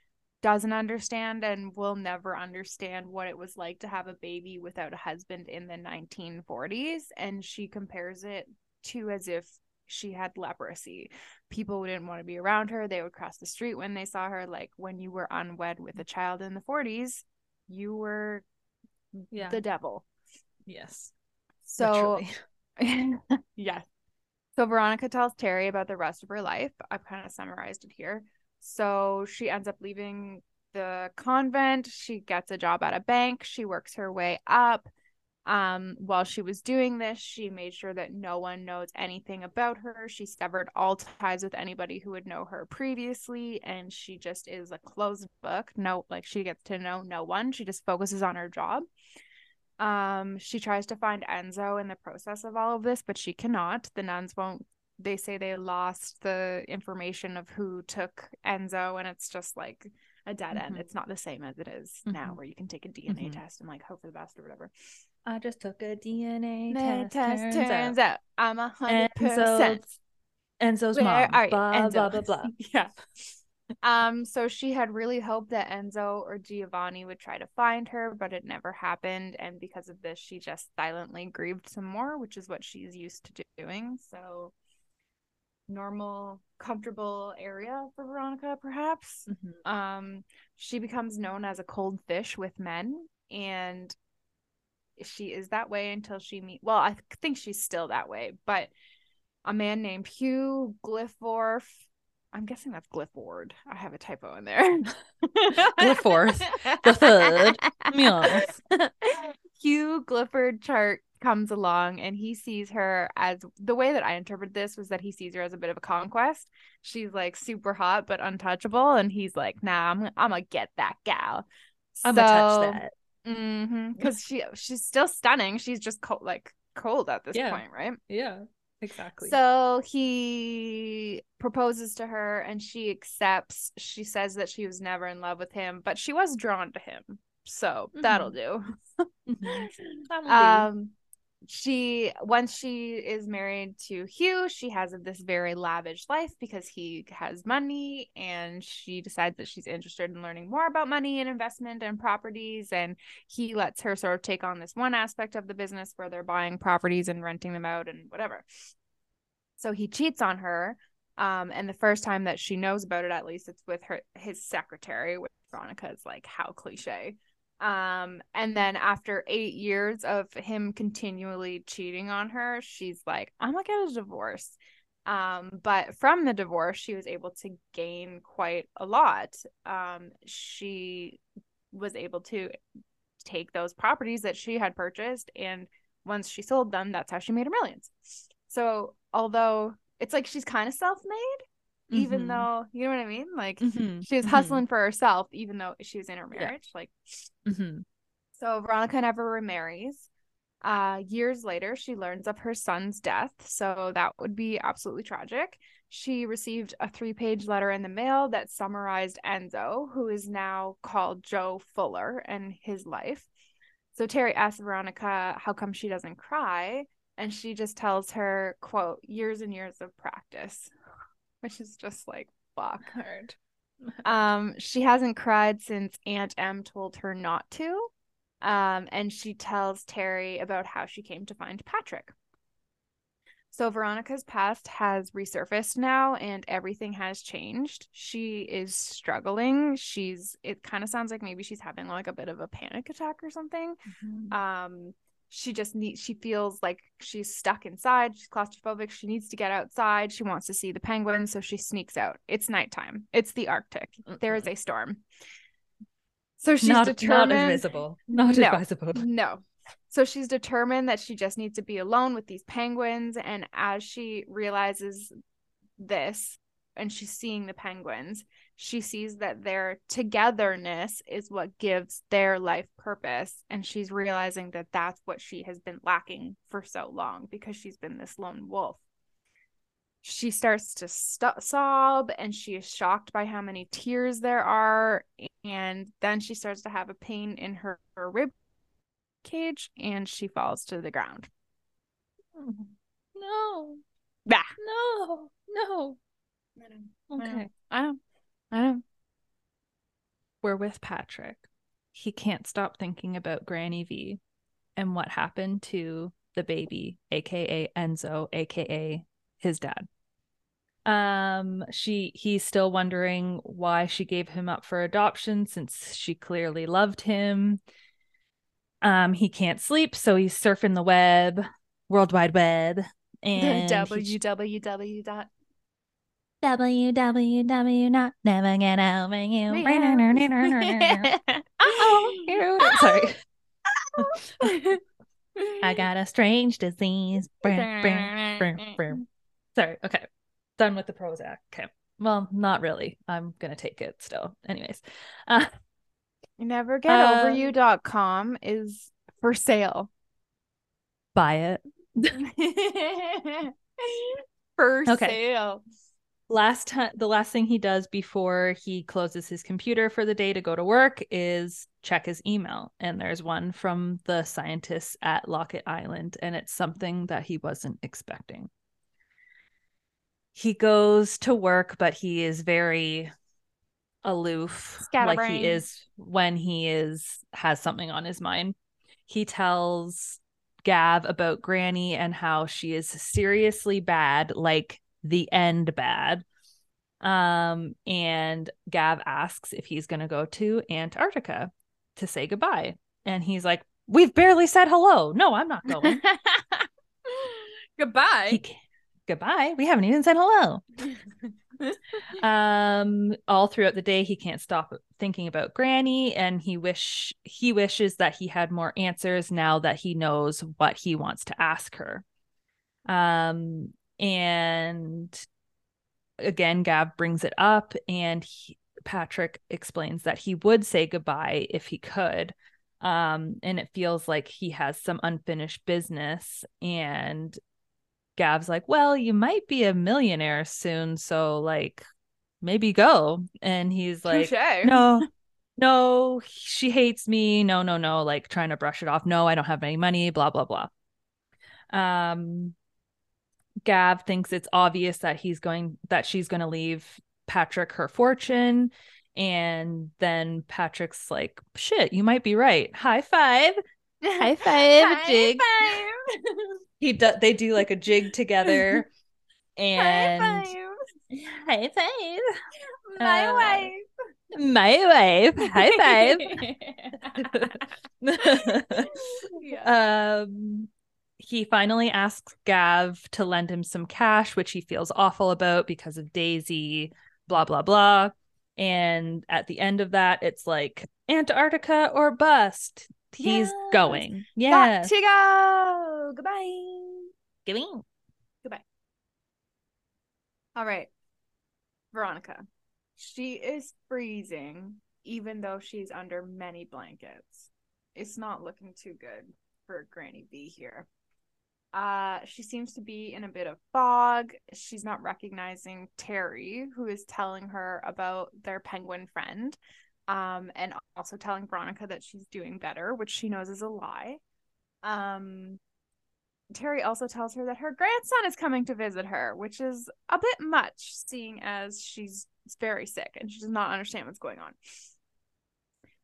doesn't understand and will never understand what it was like to have a baby without a husband in the 1940s. And she compares it to as if she had leprosy. People didn't want to be around her. They would cross the street when they saw her. Like when you were unwed with a child in the 40s, you were Yeah. the devil. yes. So yes. So Veronica tells Terry about the rest of her life. I've kind of summarized it here. So she ends up leaving the convent. She gets a job at a bank. She works her way up. Um, while she was doing this, she made sure that no one knows anything about her. She severed all ties with anybody who would know her previously, and she just is a closed book. No, like she gets to know no one. She just focuses on her job. Um, she tries to find Enzo in the process of all of this, but she cannot. The nuns won't. They say they lost the information of who took Enzo, and it's just like a dead end. Mhm. It's not the same as it is now, Mhm. where you can take a DNA Mhm. test and like hope for the best or whatever. I just took a DNA The test. turns, out. out I'm a hundred percent. Enzo's, Where mom. are you, blah, Enzo? blah, blah, blah. yeah. Um, so she had really hoped that Enzo or Giovanni would try to find her, but it never happened. And because of this, she just silently grieved some more, which is what she's used to doing. So normal, comfortable area for Veronica, perhaps. Mhm. Um, she becomes known as a cold fish with men, and she is that way until she meet. Well, I think she's still that way, but a man named Hugh Glyfford. I'm guessing that's glifford I have a typo in there. Glyfford. The third. Yes. Hugh glifford chart comes along and he sees her as the way that I interpret this was that he sees her as a bit of a conquest. She's like super hot but untouchable, and he's like, "Nah, I'm I'm gonna get that gal." I'm gonna touch So- that. Mm-hmm. Because she she's still stunning. She's just cold, like cold at this Yeah. point, right? Yeah, exactly. So he proposes to her, and she accepts. She says that she was never in love with him, but she was drawn to him. So that'll do. Mhm. That will do. Um, she once she is married to Hugh, she has this very lavish life because he has money, and she decides that she's interested in learning more about money and investment and properties. And he lets her sort of take on this one aspect of the business where they're buying properties and renting them out and whatever. So he cheats on her. Um, and the first time that she knows about it, at least it's with her his secretary, which Veronica is like, how cliche. Um, and then after eight years of him continually cheating on her, she's like, I'm gonna get a divorce. Um, but from the divorce, she was able to gain quite a lot. Um, she was able to take those properties that she had purchased, and once she sold them, that's how she made her millions. So, although it's like she's kind of self made, even Mhm. though you know what I mean, like Mhm. she was Mhm. hustling for herself, even though she was in her Yeah. marriage. Like, Mhm. so Veronica never remarries. Uh, years later, she learns of her son's death. So that would be absolutely tragic. She received a three page letter in the mail that summarized Enzo, who is now called Joe Fuller, and his life. So Terry asks Veronica how come she doesn't cry. And she just tells her, quote, years and years of practice, which is just like, fuck. Hard. Um, she hasn't cried since Aunt M told her not to. Um, and she tells Terry about how she came to find Patrick. So Veronica's past has resurfaced now and everything has changed. She is struggling. She's it kind of sounds like maybe she's having like a bit of a panic attack or something. Mhm. Um she just needs she feels like she's stuck inside. She's claustrophobic. She needs to get outside. She wants to see the penguins, so she sneaks out. It's nighttime. It's the Arctic. There is a storm. So she's not, determined not advisable. Not No. advisable. no. So she's determined that she just needs to be alone with these penguins. And as she realizes this and she's seeing the penguins, she sees that their togetherness is what gives their life purpose and she's realizing that that's what she has been lacking for so long because she's been this lone wolf she starts to st- sob and she is shocked by how many tears there are and then she starts to have a pain in her, her rib cage and she falls to the ground No. bah No. No. Okay. i know i know We're with Patrick. He can't stop thinking about Granny V and what happened to the baby, aka Enzo, aka his dad. Um, she he's still wondering why she gave him up for adoption since she clearly loved him. Um, he can't sleep, so he's surfing the web, World Wide Web, and www www not never get over you. oh Sorry. I got a strange disease. Sorry. Okay. Done with the Prozac. Okay. Well, not really. I'm going to take it still. Anyways. Uh, nevergetoveryou.com is for sale buy it. for Okay. sale Last time, the last thing he does before he closes his computer for the day to go to work is check his email. And there's one from the scientists at Locket Island, and it's something that he wasn't expecting. He goes to work, but he is very aloof, like he is when he is has something on his mind. He tells Gav about Granny and how she is seriously bad, like the end bad. Um, and Gav asks if he's going to go to Antarctica to say goodbye. And he's like, We've barely said hello. No, I'm not going. goodbye He goodbye. We haven't even said hello. Um, all throughout the day, he can't stop thinking about Granny, and he wish he wishes that he had more answers now that he knows what he wants to ask her. Um, and again, Gav brings it up, and he, Patrick explains that he would say goodbye if he could. Um, and it feels like he has some unfinished business, and Gav's like, Well, you might be a millionaire soon, so like maybe go. And he's like, Touche. No, no, she hates me. No, no, no, like trying to brush it off. No, I don't have any money, blah, blah, blah. Um Gav thinks it's obvious that he's going that she's going to leave Patrick her fortune. And then Patrick's like, shit, you might be right. High five. High five, High jig. five. He do- they do like a jig together. And High five. high five. My Uh, wife. My wife. High five. yeah. um he finally asks Gav to lend him some cash, which he feels awful about because of Daisy, blah blah blah. And at the end of that, it's like Antarctica or bust. He's Yes. going. Got Yeah. to go. Goodbye. Giving. All right. Veronica. She is freezing, even though she's under many blankets. It's not looking too good for Granny V here. Uh, she seems to be in a bit of fog. She's not recognizing Terry, who is telling her about their penguin friend, um, and also telling Veronica that she's doing better, which she knows is a lie. Um, Terry also tells her that her grandson is coming to visit her, which is a bit much, seeing as she's very sick and she does not understand what's going on.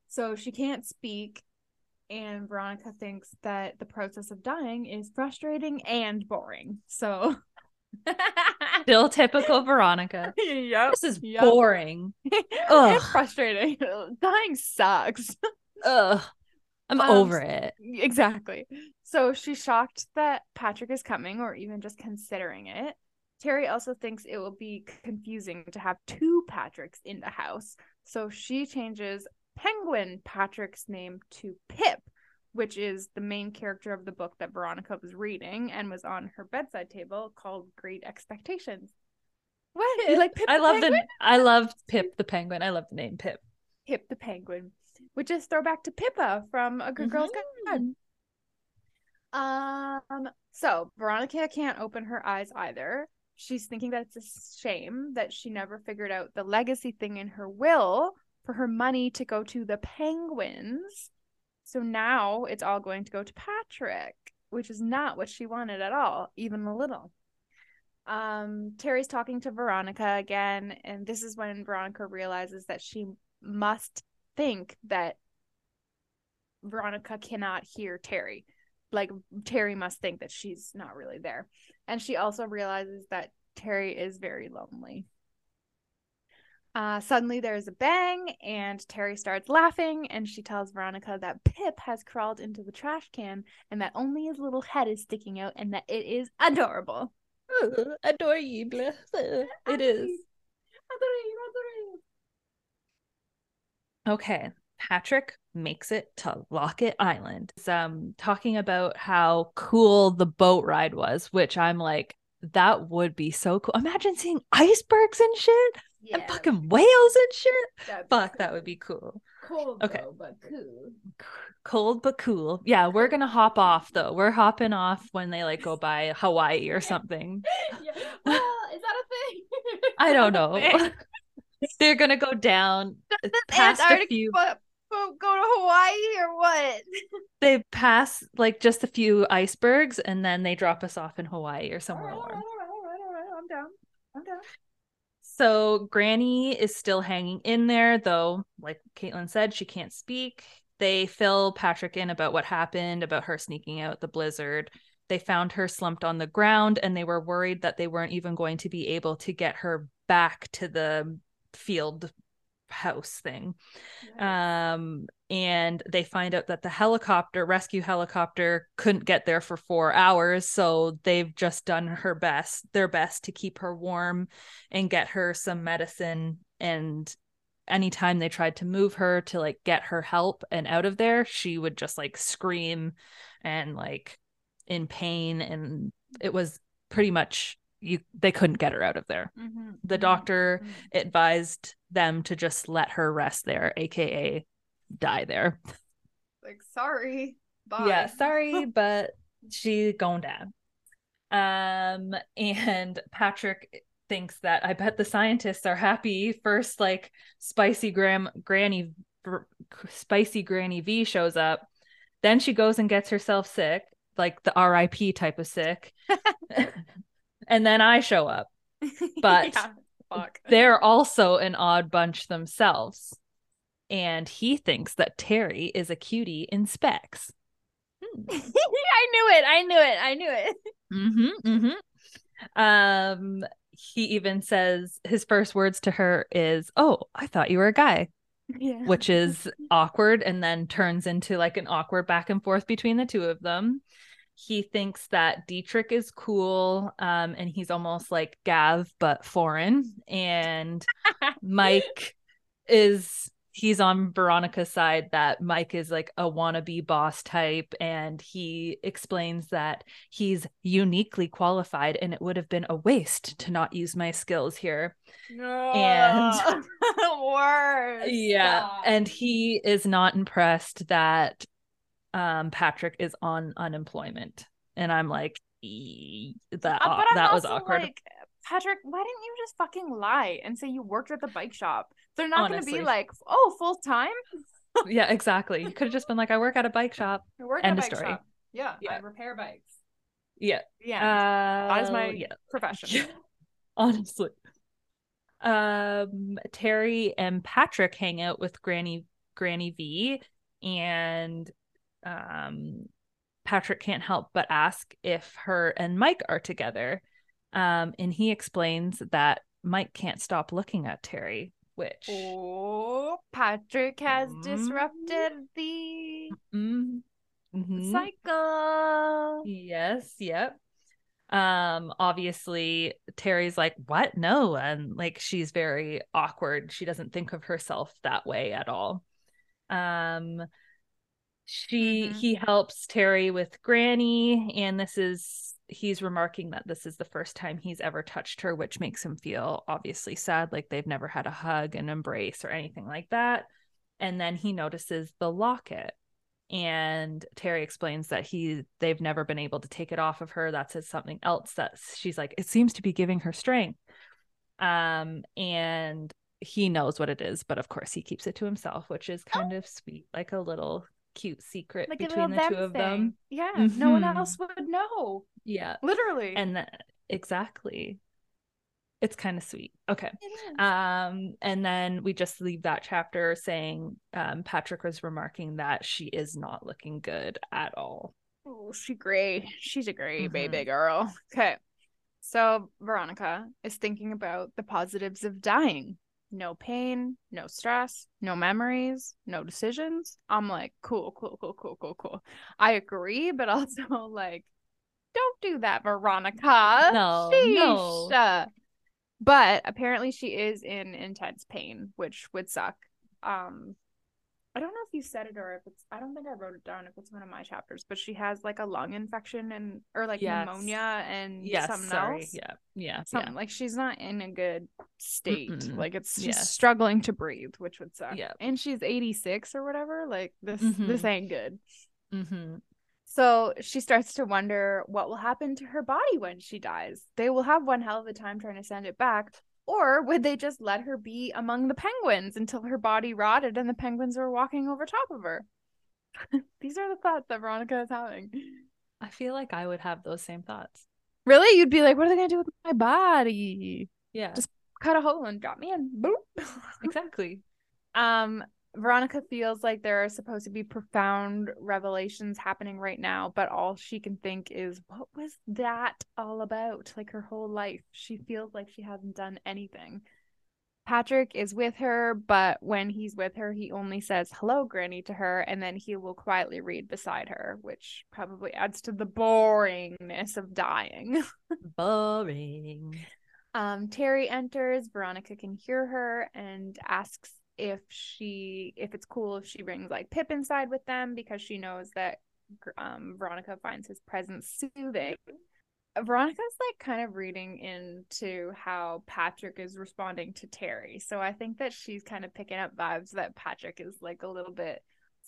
So she can't speak, and Veronica thinks that the process of dying is frustrating and boring. So, Still typical Veronica. yep, This is yep. boring. it's Ugh. frustrating. Dying sucks. Ugh. I'm Um, over it. Exactly. So she's shocked that Patrick is coming or even just considering it. Terry also thinks it will be confusing to have two Patricks in the house. So she changes Penguin Patrick's name to Pip, which is the main character of the book that Veronica was reading and was on her bedside table called Great Expectations. What? You like Pip I the love penguin? the I love Pip the penguin. I love the name Pip. Pip the penguin, which is throwback to Pippa from A Good Girl's Guide. Um, so Veronica can't open her eyes either. She's thinking that it's a shame that she never figured out the legacy thing in her will for her money to go to the penguins. So now it's all going to go to Patrick, which is not what she wanted at all, even a little. Um, Terry's talking to Veronica again, and this is when Veronica realizes that she must think that Veronica cannot hear Terry. Like Terry must think that she's not really there. And she also realizes that Terry is very lonely. Uh, suddenly there's a bang, and Terry starts laughing, and she tells Veronica that Pip has crawled into the trash can and that only his little head is sticking out and that it is adorable. Adorable. It is. Okay. Patrick makes it to Locket Island. He's, um talking about how cool the boat ride was, which I'm like, that would be so cool. Imagine seeing icebergs and shit and fucking whales and shit. Fuck, that would be cool. cold. Okay. though, but cool. Cold but cool. Yeah, we're gonna hop off though. We're hopping off when they like go by Hawaii or something. yeah. Well, is that a thing? I don't know. They're gonna go down past a Antarctic few. but, go to Hawaii or what? They pass like just a few icebergs, and then they drop us off in Hawaii or somewhere all right, warm. all right, all right, all right. I'm down. I'm down. So Granny is still hanging in there, though, like Caitlin said, she can't speak. They fill Patrick in about what happened, about her sneaking out the blizzard. They found her slumped on the ground and they were worried that they weren't even going to be able to get her back to the field house thing. Um, and they find out that the helicopter, rescue helicopter, couldn't get there for four hours. So they've just done her best, their best to keep her warm and get her some medicine. And anytime they tried to move her to like get her help and out of there, she would just like scream and like in pain. And it was pretty much you they couldn't get her out of there. Mhm, The mhm, doctor mhm. advised them to just let her rest there, aka die there. like sorry. Bye. Yeah, sorry, but she going down. Um, and Patrick thinks that I bet the scientists are happy. First, like spicy gram granny spicy granny V shows up. Then she goes and gets herself sick, like the RIP type of sick. and then I show up. But- yeah, they're also an odd bunch themselves. And he thinks that Terry is a cutie in specs. Hmm. I knew it. I knew it. I knew it. Mm-hmm. Mm-hmm. Um, he even says his first words to her is, Oh, I thought you were a guy, Yeah. which is awkward and then turns into like an awkward back and forth between the two of them. He thinks that Dietrich is cool, um, and he's almost like Gav but foreign. And Mike is he's on Veronica's side that Mike is like a wannabe boss type and he explains that he's uniquely qualified and it would have been a waste to not use my skills here. And- worse. Yeah, and he is not impressed that um Patrick is on unemployment. And I'm like "E- that Uh, aw- but I'm that was awkward. Like, Patrick, why didn't you just fucking lie and say you worked at the bike shop? They're not going to be like, oh, full time. yeah, exactly. You could have just been like I work at a bike shop. I work End at a bike story. shop. Yeah, I Yeah. repair bikes. Yeah. Yeah, Uh, that is my yeah. profession. Yeah, honestly. Um, Terry and Patrick hang out with Granny Granny V, and um, Patrick can't help but ask if her and Mike are together. Um, and he explains that Mike can't stop looking at Terry, which Oh, Patrick has Mm. disrupted the Mm, mhm. cycle. Yes, yep. Um, obviously Terry's like, "What? No." And like she's very awkward. She doesn't think of herself that way at all. Um she Mhm. he helps Terry with Granny and this is he's remarking that this is the first time he's ever touched her, which makes him feel obviously sad, like they've never had a hug and embrace or anything like that. And then he notices the locket. And Terry explains that he they've never been able to take it off of her. That's something else that she's like, it seems to be giving her strength. Um, and he knows what it is, but of course he keeps it to himself, which is kind oh. of sweet, like a little cute secret like between the two of thing. them. Yeah, mm-hmm. no one mm-hmm. else would know. Yeah, literally. And th- exactly, it's kind of sweet. Okay. Um, and then we just leave that chapter saying um, Patrick was remarking that she is not looking good at all. Oh, she gray. She's a gray mm-hmm. baby girl. Okay. So Veronica is thinking about the positives of dying no pain, no stress, no memories, no decisions. I'm like, cool, cool, cool, cool, cool, cool. I agree, but also like, don't do that, Veronica. No, Sheesh. no. But apparently, she is in intense pain, which would suck. Um, I don't know if you said it or if it's I don't think I wrote it down if it's one of my chapters, but she has like a lung infection and or like yes. pneumonia and yes, something sorry. else. Yeah. Yeah. Something yeah. like she's not in a good state. Mm-mm. Like it's she's yes. struggling to breathe, which would suck. Yeah. And she's 86 or whatever. Like this mm-hmm. this ain't good. Mm-hmm. So she starts to wonder what will happen to her body when she dies. They will have one hell of a time trying to send it back, or would they just let her be among the penguins until her body rotted and the penguins were walking over top of her? These are the thoughts that Veronica is having. I feel like I would have those same thoughts. Really? You'd be like, what are they going to do with my body? Yeah. Just cut a hole and drop me in. Boop. exactly. Um, Veronica feels like there are supposed to be profound revelations happening right now, but all she can think is, what was that all about? Like her whole life, she feels like she hasn't done anything. Patrick is with her, but when he's with her, he only says hello, Granny, to her, and then he will quietly read beside her, which probably adds to the boringness of dying. Boring. Um, Terry enters. Veronica can hear her and asks if she if it's cool if she brings like Pip inside with them because she knows that um, Veronica finds his presence soothing. Veronica's like kind of reading into how Patrick is responding to Terry. So I think that she's kind of picking up vibes that Patrick is like a little bit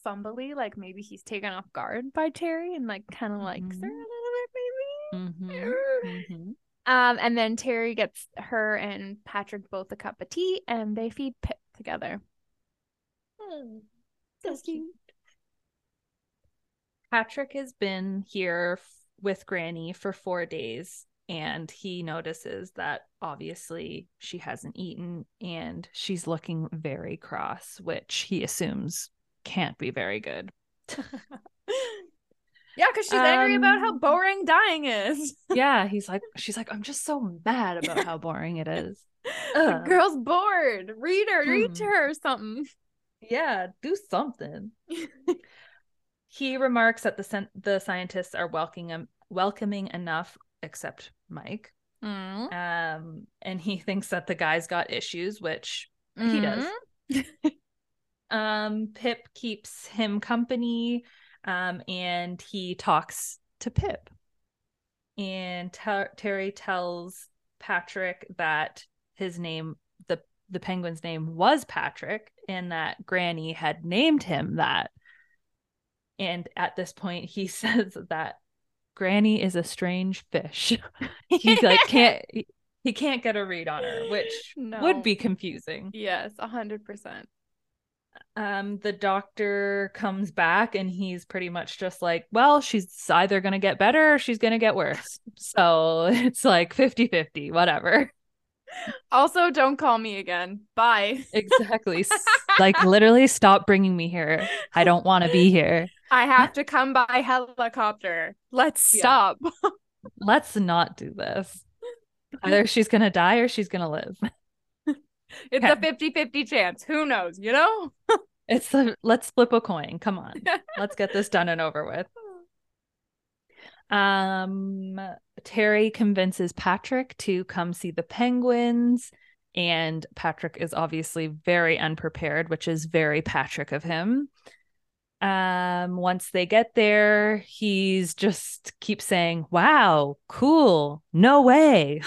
fumbly, like maybe he's taken off guard by Terry and like kind of likes mm-hmm. her a little bit, maybe. Mm-hmm. Mm-hmm. Um, and then Terry gets her and Patrick both a cup of tea and they feed Pip together. Hmm. So cute. Patrick has been here with Granny for four days and he notices that obviously she hasn't eaten and she's looking very cross, which he assumes can't be very good. yeah, because she's um, angry about how um, boring dying is. yeah, he's like, she's like, I'm just so mad about how boring it is the girl's bored. Read her, hmm. read to hmm. her or something. Yeah, do something. he remarks that the the scientists are welcoming welcoming enough, except Mike. Mm. Um, and he thinks that the guy's got issues, which mm. he does. Mm-hmm. um, Pip keeps him company, um, and he talks to Pip. And Ter- Terry tells Patrick that his name the the penguin's name was Patrick and that Granny had named him that. And at this point he says that Granny is a strange fish. He's like can't he, he can't get a read on her, which no. would be confusing. Yes, a hundred percent. Um, the doctor comes back and he's pretty much just like, well, she's either gonna get better or she's gonna get worse. so it's like 50 50, whatever also, don't call me again. Bye. Exactly. like literally stop bringing me here. I don't want to be here. I have to come by helicopter. Let's stop. Yeah. Let's not do this. Either she's going to die or she's going to live. It's a 50-50 chance. Who knows, you know? it's the let's flip a coin. Come on. Let's get this done and over with. Um Terry convinces Patrick to come see the penguins. And Patrick is obviously very unprepared, which is very Patrick of him. Um, once they get there, he's just keeps saying, Wow, cool, no way.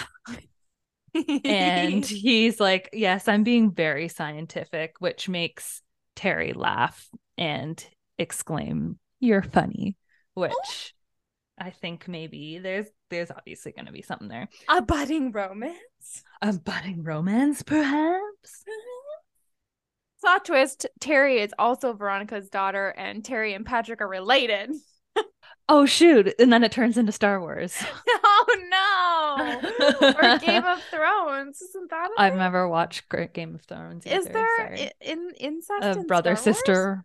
and he's like, Yes, I'm being very scientific, which makes Terry laugh and exclaim, You're funny, which I think maybe there's there's obviously gonna be something there. a budding romance. A budding romance, perhaps. Plot twist: Terry is also Veronica's daughter, and Terry and Patrick are related. Oh shoot. And then it turns into Star Wars. oh no! or Game of Thrones. Isn't that? A I've thing? never watched Great Game of Thrones. Is there in incest? a in brother sister?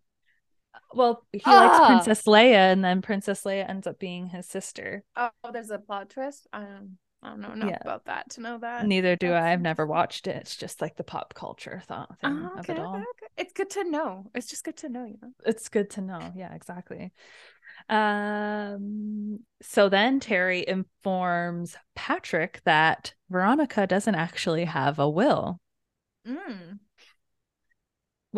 Well, he Ah! likes Princess Leia, and then Princess Leia ends up being his sister. Oh, there's a plot twist. I don't. I don't know enough Yeah. about that to know that. Neither do that's I. I've never watched it. It's just like the pop culture thought thing Oh, of okay, it okay, all. okay. It's good to know. It's just good to know, you know. It's good to know. Yeah, exactly. Um, so then Terry informs Patrick that Veronica doesn't actually have a will, Mm.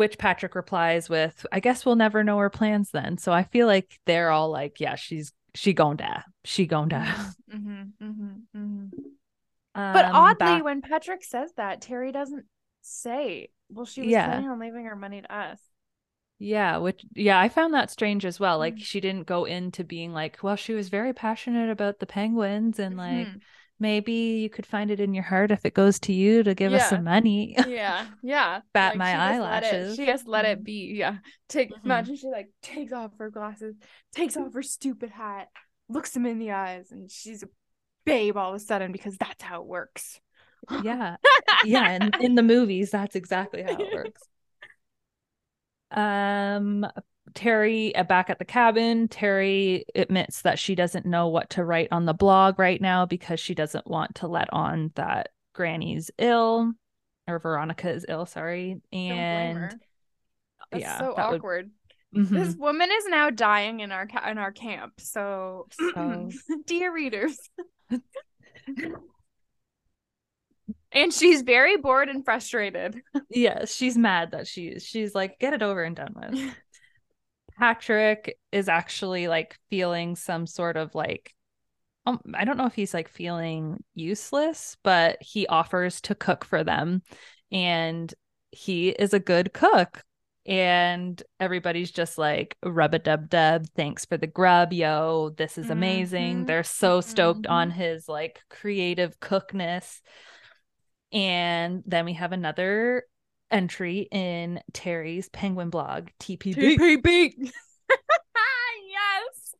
Which Patrick replies with, I guess we'll never know her plans then. So I feel like they're all like, yeah, she's she gon' die. She gon' die. hmm hmm hmm But Um, oddly, when Patrick says that, Terry doesn't say, "Well, she was Yeah. planning on leaving her money to us." Yeah, which yeah, I found that strange as well. Like Mm. she didn't go into being like, well, she was very passionate about the penguins and like Mhm. Maybe you could find it in your heart if it goes to you to give us some money. yeah, yeah. Bat my she just it- eyelashes. she just let it Mhm. be. Yeah. Take Mhm. imagine she like takes off her glasses, takes off her stupid hat, looks him in the eyes, and she's a babe all of a sudden because that's how it works. yeah. Yeah, and in the movies that's exactly how it works. Um Terry uh, back at the cabin, Terry admits that she doesn't know what to write on the blog right now because she doesn't want to let on that Granny's ill or Veronica is ill, sorry. And yeah, so that would- awkward. Mhm. This woman is now dying in our ca- in our camp. So, So- dear readers, and she's very bored and frustrated. yeah, she's mad that she's she's like, get it over and done with. Patrick is actually like feeling some sort of like um, I don't know if he's like feeling useless, but he offers to cook for them and he is a good cook. And everybody's just like rub a dub dub. Thanks for the grub, yo. This is amazing. Mhm. They're so stoked Mhm. on his like creative cookness. And then we have another entry in Terry's Penguin blog, TPB. PPB. yes.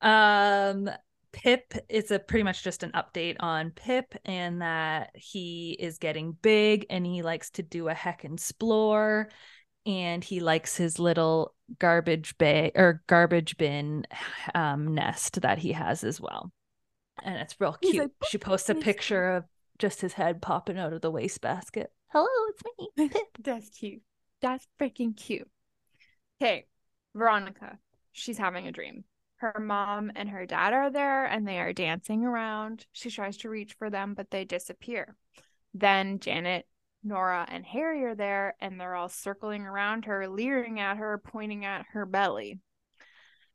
Um, Pip it's a pretty much just an update on Pip and that he is getting big and he likes to do a heck and explore and he likes his little garbage bay or garbage bin um nest that he has as well. And it's real cute. like, she posts a picture of just his head popping out of the wastebasket. Hello, it's me. That's cute. That's freaking cute. Okay, Veronica. She's having a dream. Her mom and her dad are there and they are dancing around. She tries to reach for them, but they disappear. Then Janet, Nora, and Harry are there and they're all circling around her, leering at her, pointing at her belly.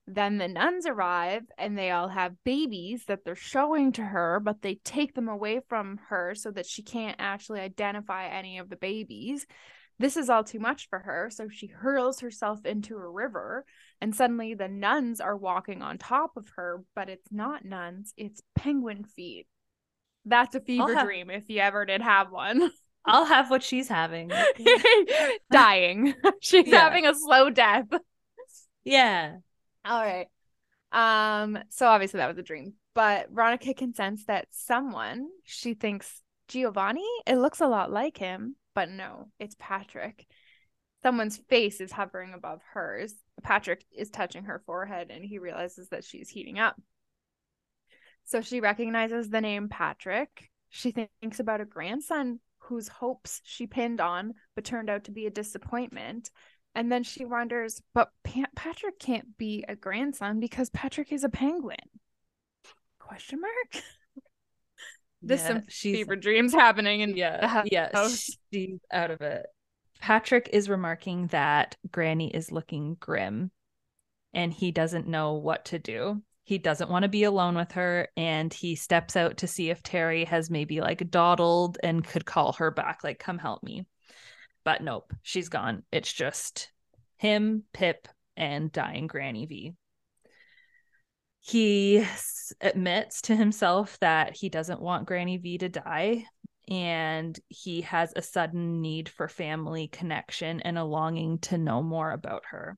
Then the nuns arrive and they all have babies that they're showing to her, but they take them away from her so that she can't actually identify any of the babies. This is all too much for her, so she hurls herself into a river, and suddenly the nuns are walking on top of her, but it's not nuns, it's penguin feet. That's a fever have- dream if you ever did have one. I'll have what she's having. Dying. She's Yeah. having a slow death. yeah. All right. Um, so obviously that was a dream. But Veronica can sense that someone she thinks Giovanni, it looks a lot like him, but no, it's Patrick. Someone's face is hovering above hers. Patrick is touching her forehead and he realizes that she's heating up. So she recognizes the name Patrick. She thinks about a grandson whose hopes she pinned on, but turned out to be a disappointment. And then she wonders, but pa- Patrick can't be a grandson because Patrick is a penguin. Question mark? This Yeah, some she's fever dreams happening and yeah yeah she's out of it Patrick is remarking that Granny is looking grim and he doesn't know what to do. He doesn't want to be alone with her and he steps out to see if Terry has maybe like dawdled and could call her back, like, come help me. But nope, she's gone. It's just him, Pip, and dying Granny V. He admits to himself that he doesn't want Granny V to die, and he has a sudden need for family connection and a longing to know more about her.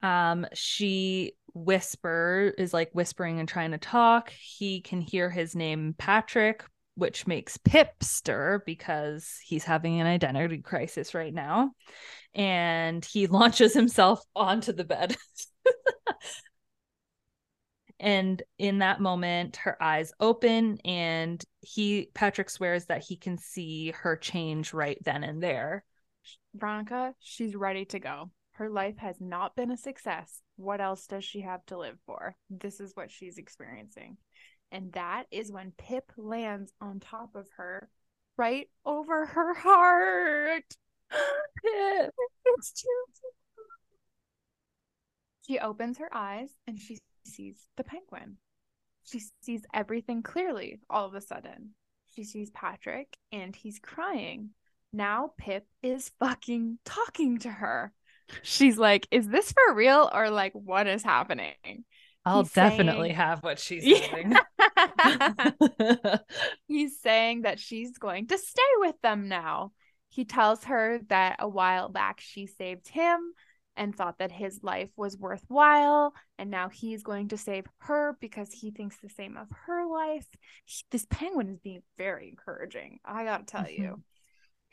Um, she whisper is like whispering and trying to talk. He can hear his name Patrick, which makes Pip stir because he's having an identity crisis right now. And he launches himself onto the bed. and in that moment her eyes open and he patrick swears that he can see her change right then and there. Veronica she's ready to go. Her life has not been a success. What else does she have to live for? This is what she's experiencing and that is when pip lands on top of her right over her heart pip it's too she opens her eyes and she sees the penguin. She sees everything clearly all of a sudden. She sees Patrick and he's crying. Now Pip is fucking talking to her. She's like, Is this for real or like what is happening? I'll he's definitely saying... have what she's saying. he's saying that she's going to stay with them now. He tells her that a while back she saved him and thought that his life was worthwhile and now he's going to save her because he thinks the same of her life he, this penguin is being very encouraging i gotta tell you mm-hmm.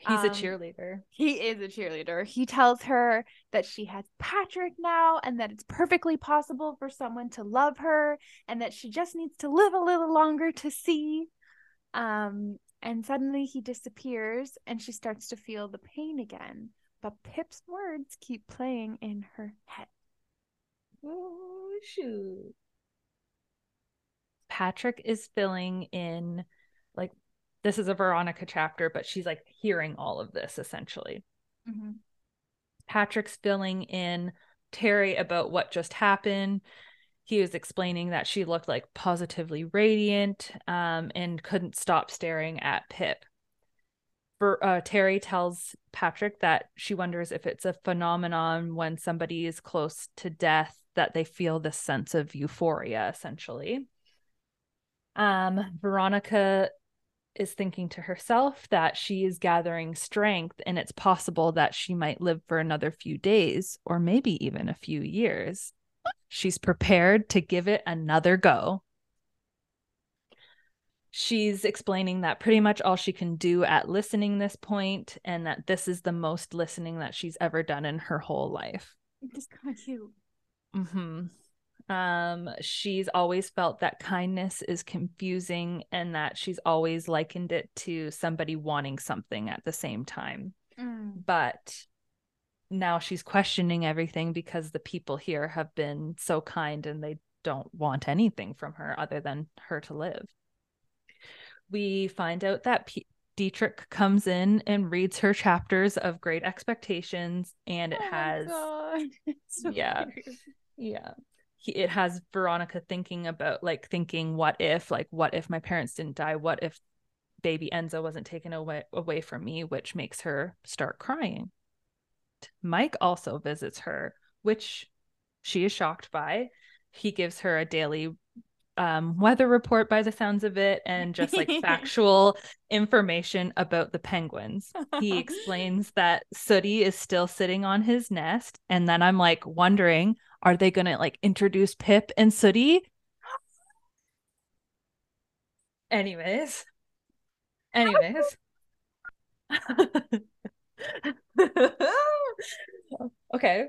He's um, a cheerleader he is a cheerleader he tells her that she has patrick now and that it's perfectly possible for someone to love her and that she just needs to live a little longer to see um and suddenly he disappears and she starts to feel the pain again but Pip's words keep playing in her head. Oh, shoot. Patrick is filling in, like, this is a Veronica chapter, but she's like hearing all of this essentially. Mm-hmm. Patrick's filling in Terry about what just happened. He was explaining that she looked like positively radiant um, and couldn't stop staring at Pip uh, Terry tells Patrick that she wonders if it's a phenomenon when somebody is close to death that they feel this sense of euphoria, essentially. Um, Veronica is thinking to herself that she is gathering strength and it's possible that she might live for another few days or maybe even a few years. She's prepared to give it another go she's explaining that pretty much all she can do at listening this point and that this is the most listening that she's ever done in her whole life. It's kind of cute. Mm-hmm. Um, she's always felt that kindness is confusing and that she's always likened it to somebody wanting something at the same time. Mm. But now she's questioning everything because the people here have been so kind and they don't want anything from her other than her to live we find out that P- Dietrich comes in and reads her chapters of Great Expectations, and it oh has, yeah, cute. yeah. He, it has Veronica thinking about like thinking, what if, like, what if my parents didn't die? What if baby Enzo wasn't taken away away from me, which makes her start crying. Mike also visits her, which she is shocked by. He gives her a daily um, weather report by the sounds of it and just like factual information about the penguins. He explains that Sooty is still sitting on his nest. And then I'm like wondering, are they going to like introduce Pip and Sooty? Anyways, anyways. okay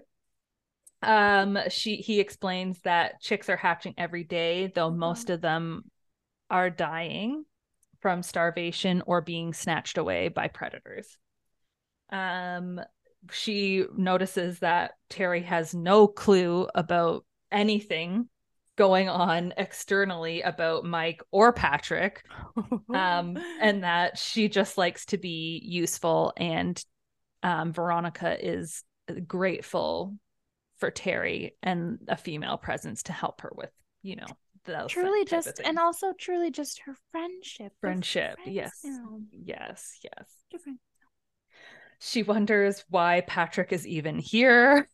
um she he explains that chicks are hatching every day though mm-hmm. most of them are dying from starvation or being snatched away by predators um she notices that terry has no clue about anything going on externally about Mike or Patrick. Um, and that she just likes to be useful and um, Veronica is grateful for Terry and a female presence to help her with, you know, truly just and also truly just her friendship. Friendship. Yes. now. Yes. Yes. Different. She wonders why Patrick is even here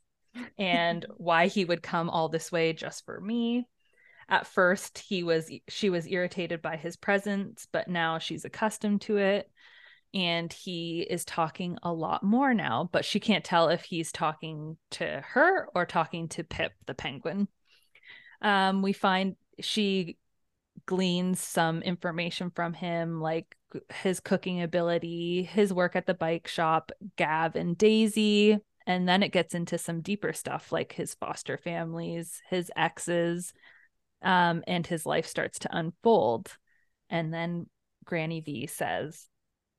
and why he would come all this way just for me. At first, he was she was irritated by his presence, but now she's accustomed to it. And he is talking a lot more now, but she can't tell if he's talking to her or talking to Pip the penguin. Um, we find she gleans some information from him, like his cooking ability, his work at the bike shop, Gav and Daisy. And then it gets into some deeper stuff like his foster families, his exes, um, and his life starts to unfold. And then Granny V says,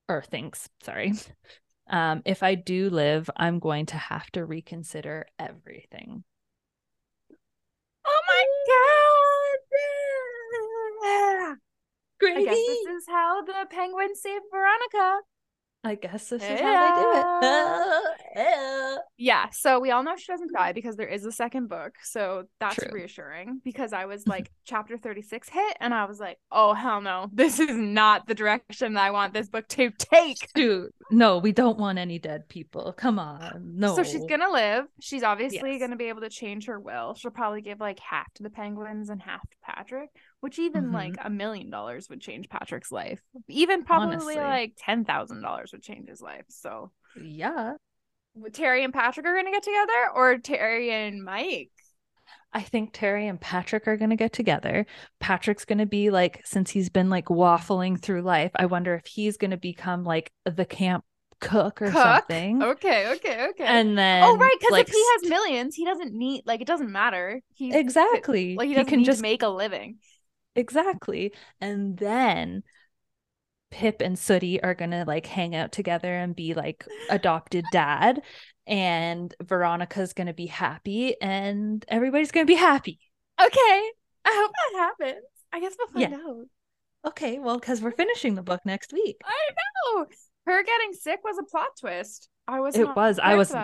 or thinks, sorry, um, if I do live, I'm going to have to reconsider everything. Granny guess this is how the penguins saved Veronica. I guess this is how they do it. Yeah, so we all know she doesn't die because there is a second book. So that's True. reassuring because I was like, chapter 36 hit, and I was like, oh, hell no, this is not the direction that I want this book to take. Dude, no, we don't want any dead people. Come on. No. So she's gonna live. She's obviously Yes. gonna be able to change her will. She'll probably give like half to the penguins and half to Patrick, which even Mhm. like a million dollars would change Patrick's life. Even probably Honestly. like ten thousand dollars would change his life. So Yeah. Terry and Patrick are gonna get together, or Terry and Mike. I think Terry and Patrick are going to get together. Patrick's going to be like, since he's been like waffling through life, I wonder if he's going to become like the camp cook or Cook? something. Okay, okay, okay. And then, oh right, because like, if he has millions, he doesn't need like it doesn't matter. He's exactly, like he he can just make a living. Exactly. And then Pip and Sooty are going to like hang out together and be like adopted dad. And Veronica's going to be happy and everybody's going to be happy. Okay, I hope that happens. I guess we'll find Yeah. out. Okay, well, because we're finishing the book next week. I know. Her getting sick was a plot twist. I was. It was. I was.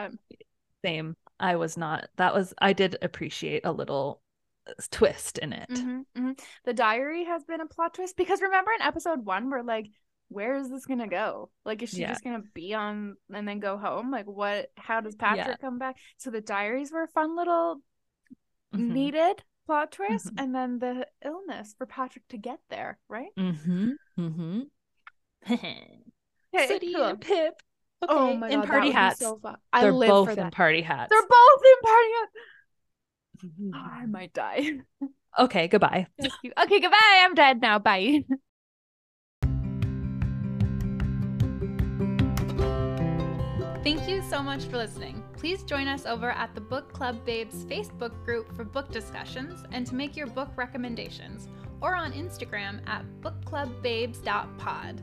Same. I was not. That was, I did appreciate a little twist in it. Mhm, mhm. The diary has been a plot twist because remember in episode one, we're like, where is this gonna go? Like, is she Yeah. just gonna be on and then go home? Like, what? How does Patrick come back? So the diaries were a fun little Mhm. needed plot twist, Mhm. and then the illness for Patrick to get there, right? Mm-hmm. Mm-hmm. Sooty cool. and Pip. Okay. Oh my in god, party that would be hats. so. I They're live both for in party hats. They're both in party hats. Oh, I might die. Okay, goodbye. Thank you. Okay, goodbye. I'm dead now. Bye. Thank you so much for listening. Please join us over at the Book Club Babes Facebook group for book discussions and to make your book recommendations, or on Instagram at bookclubbabes.pod.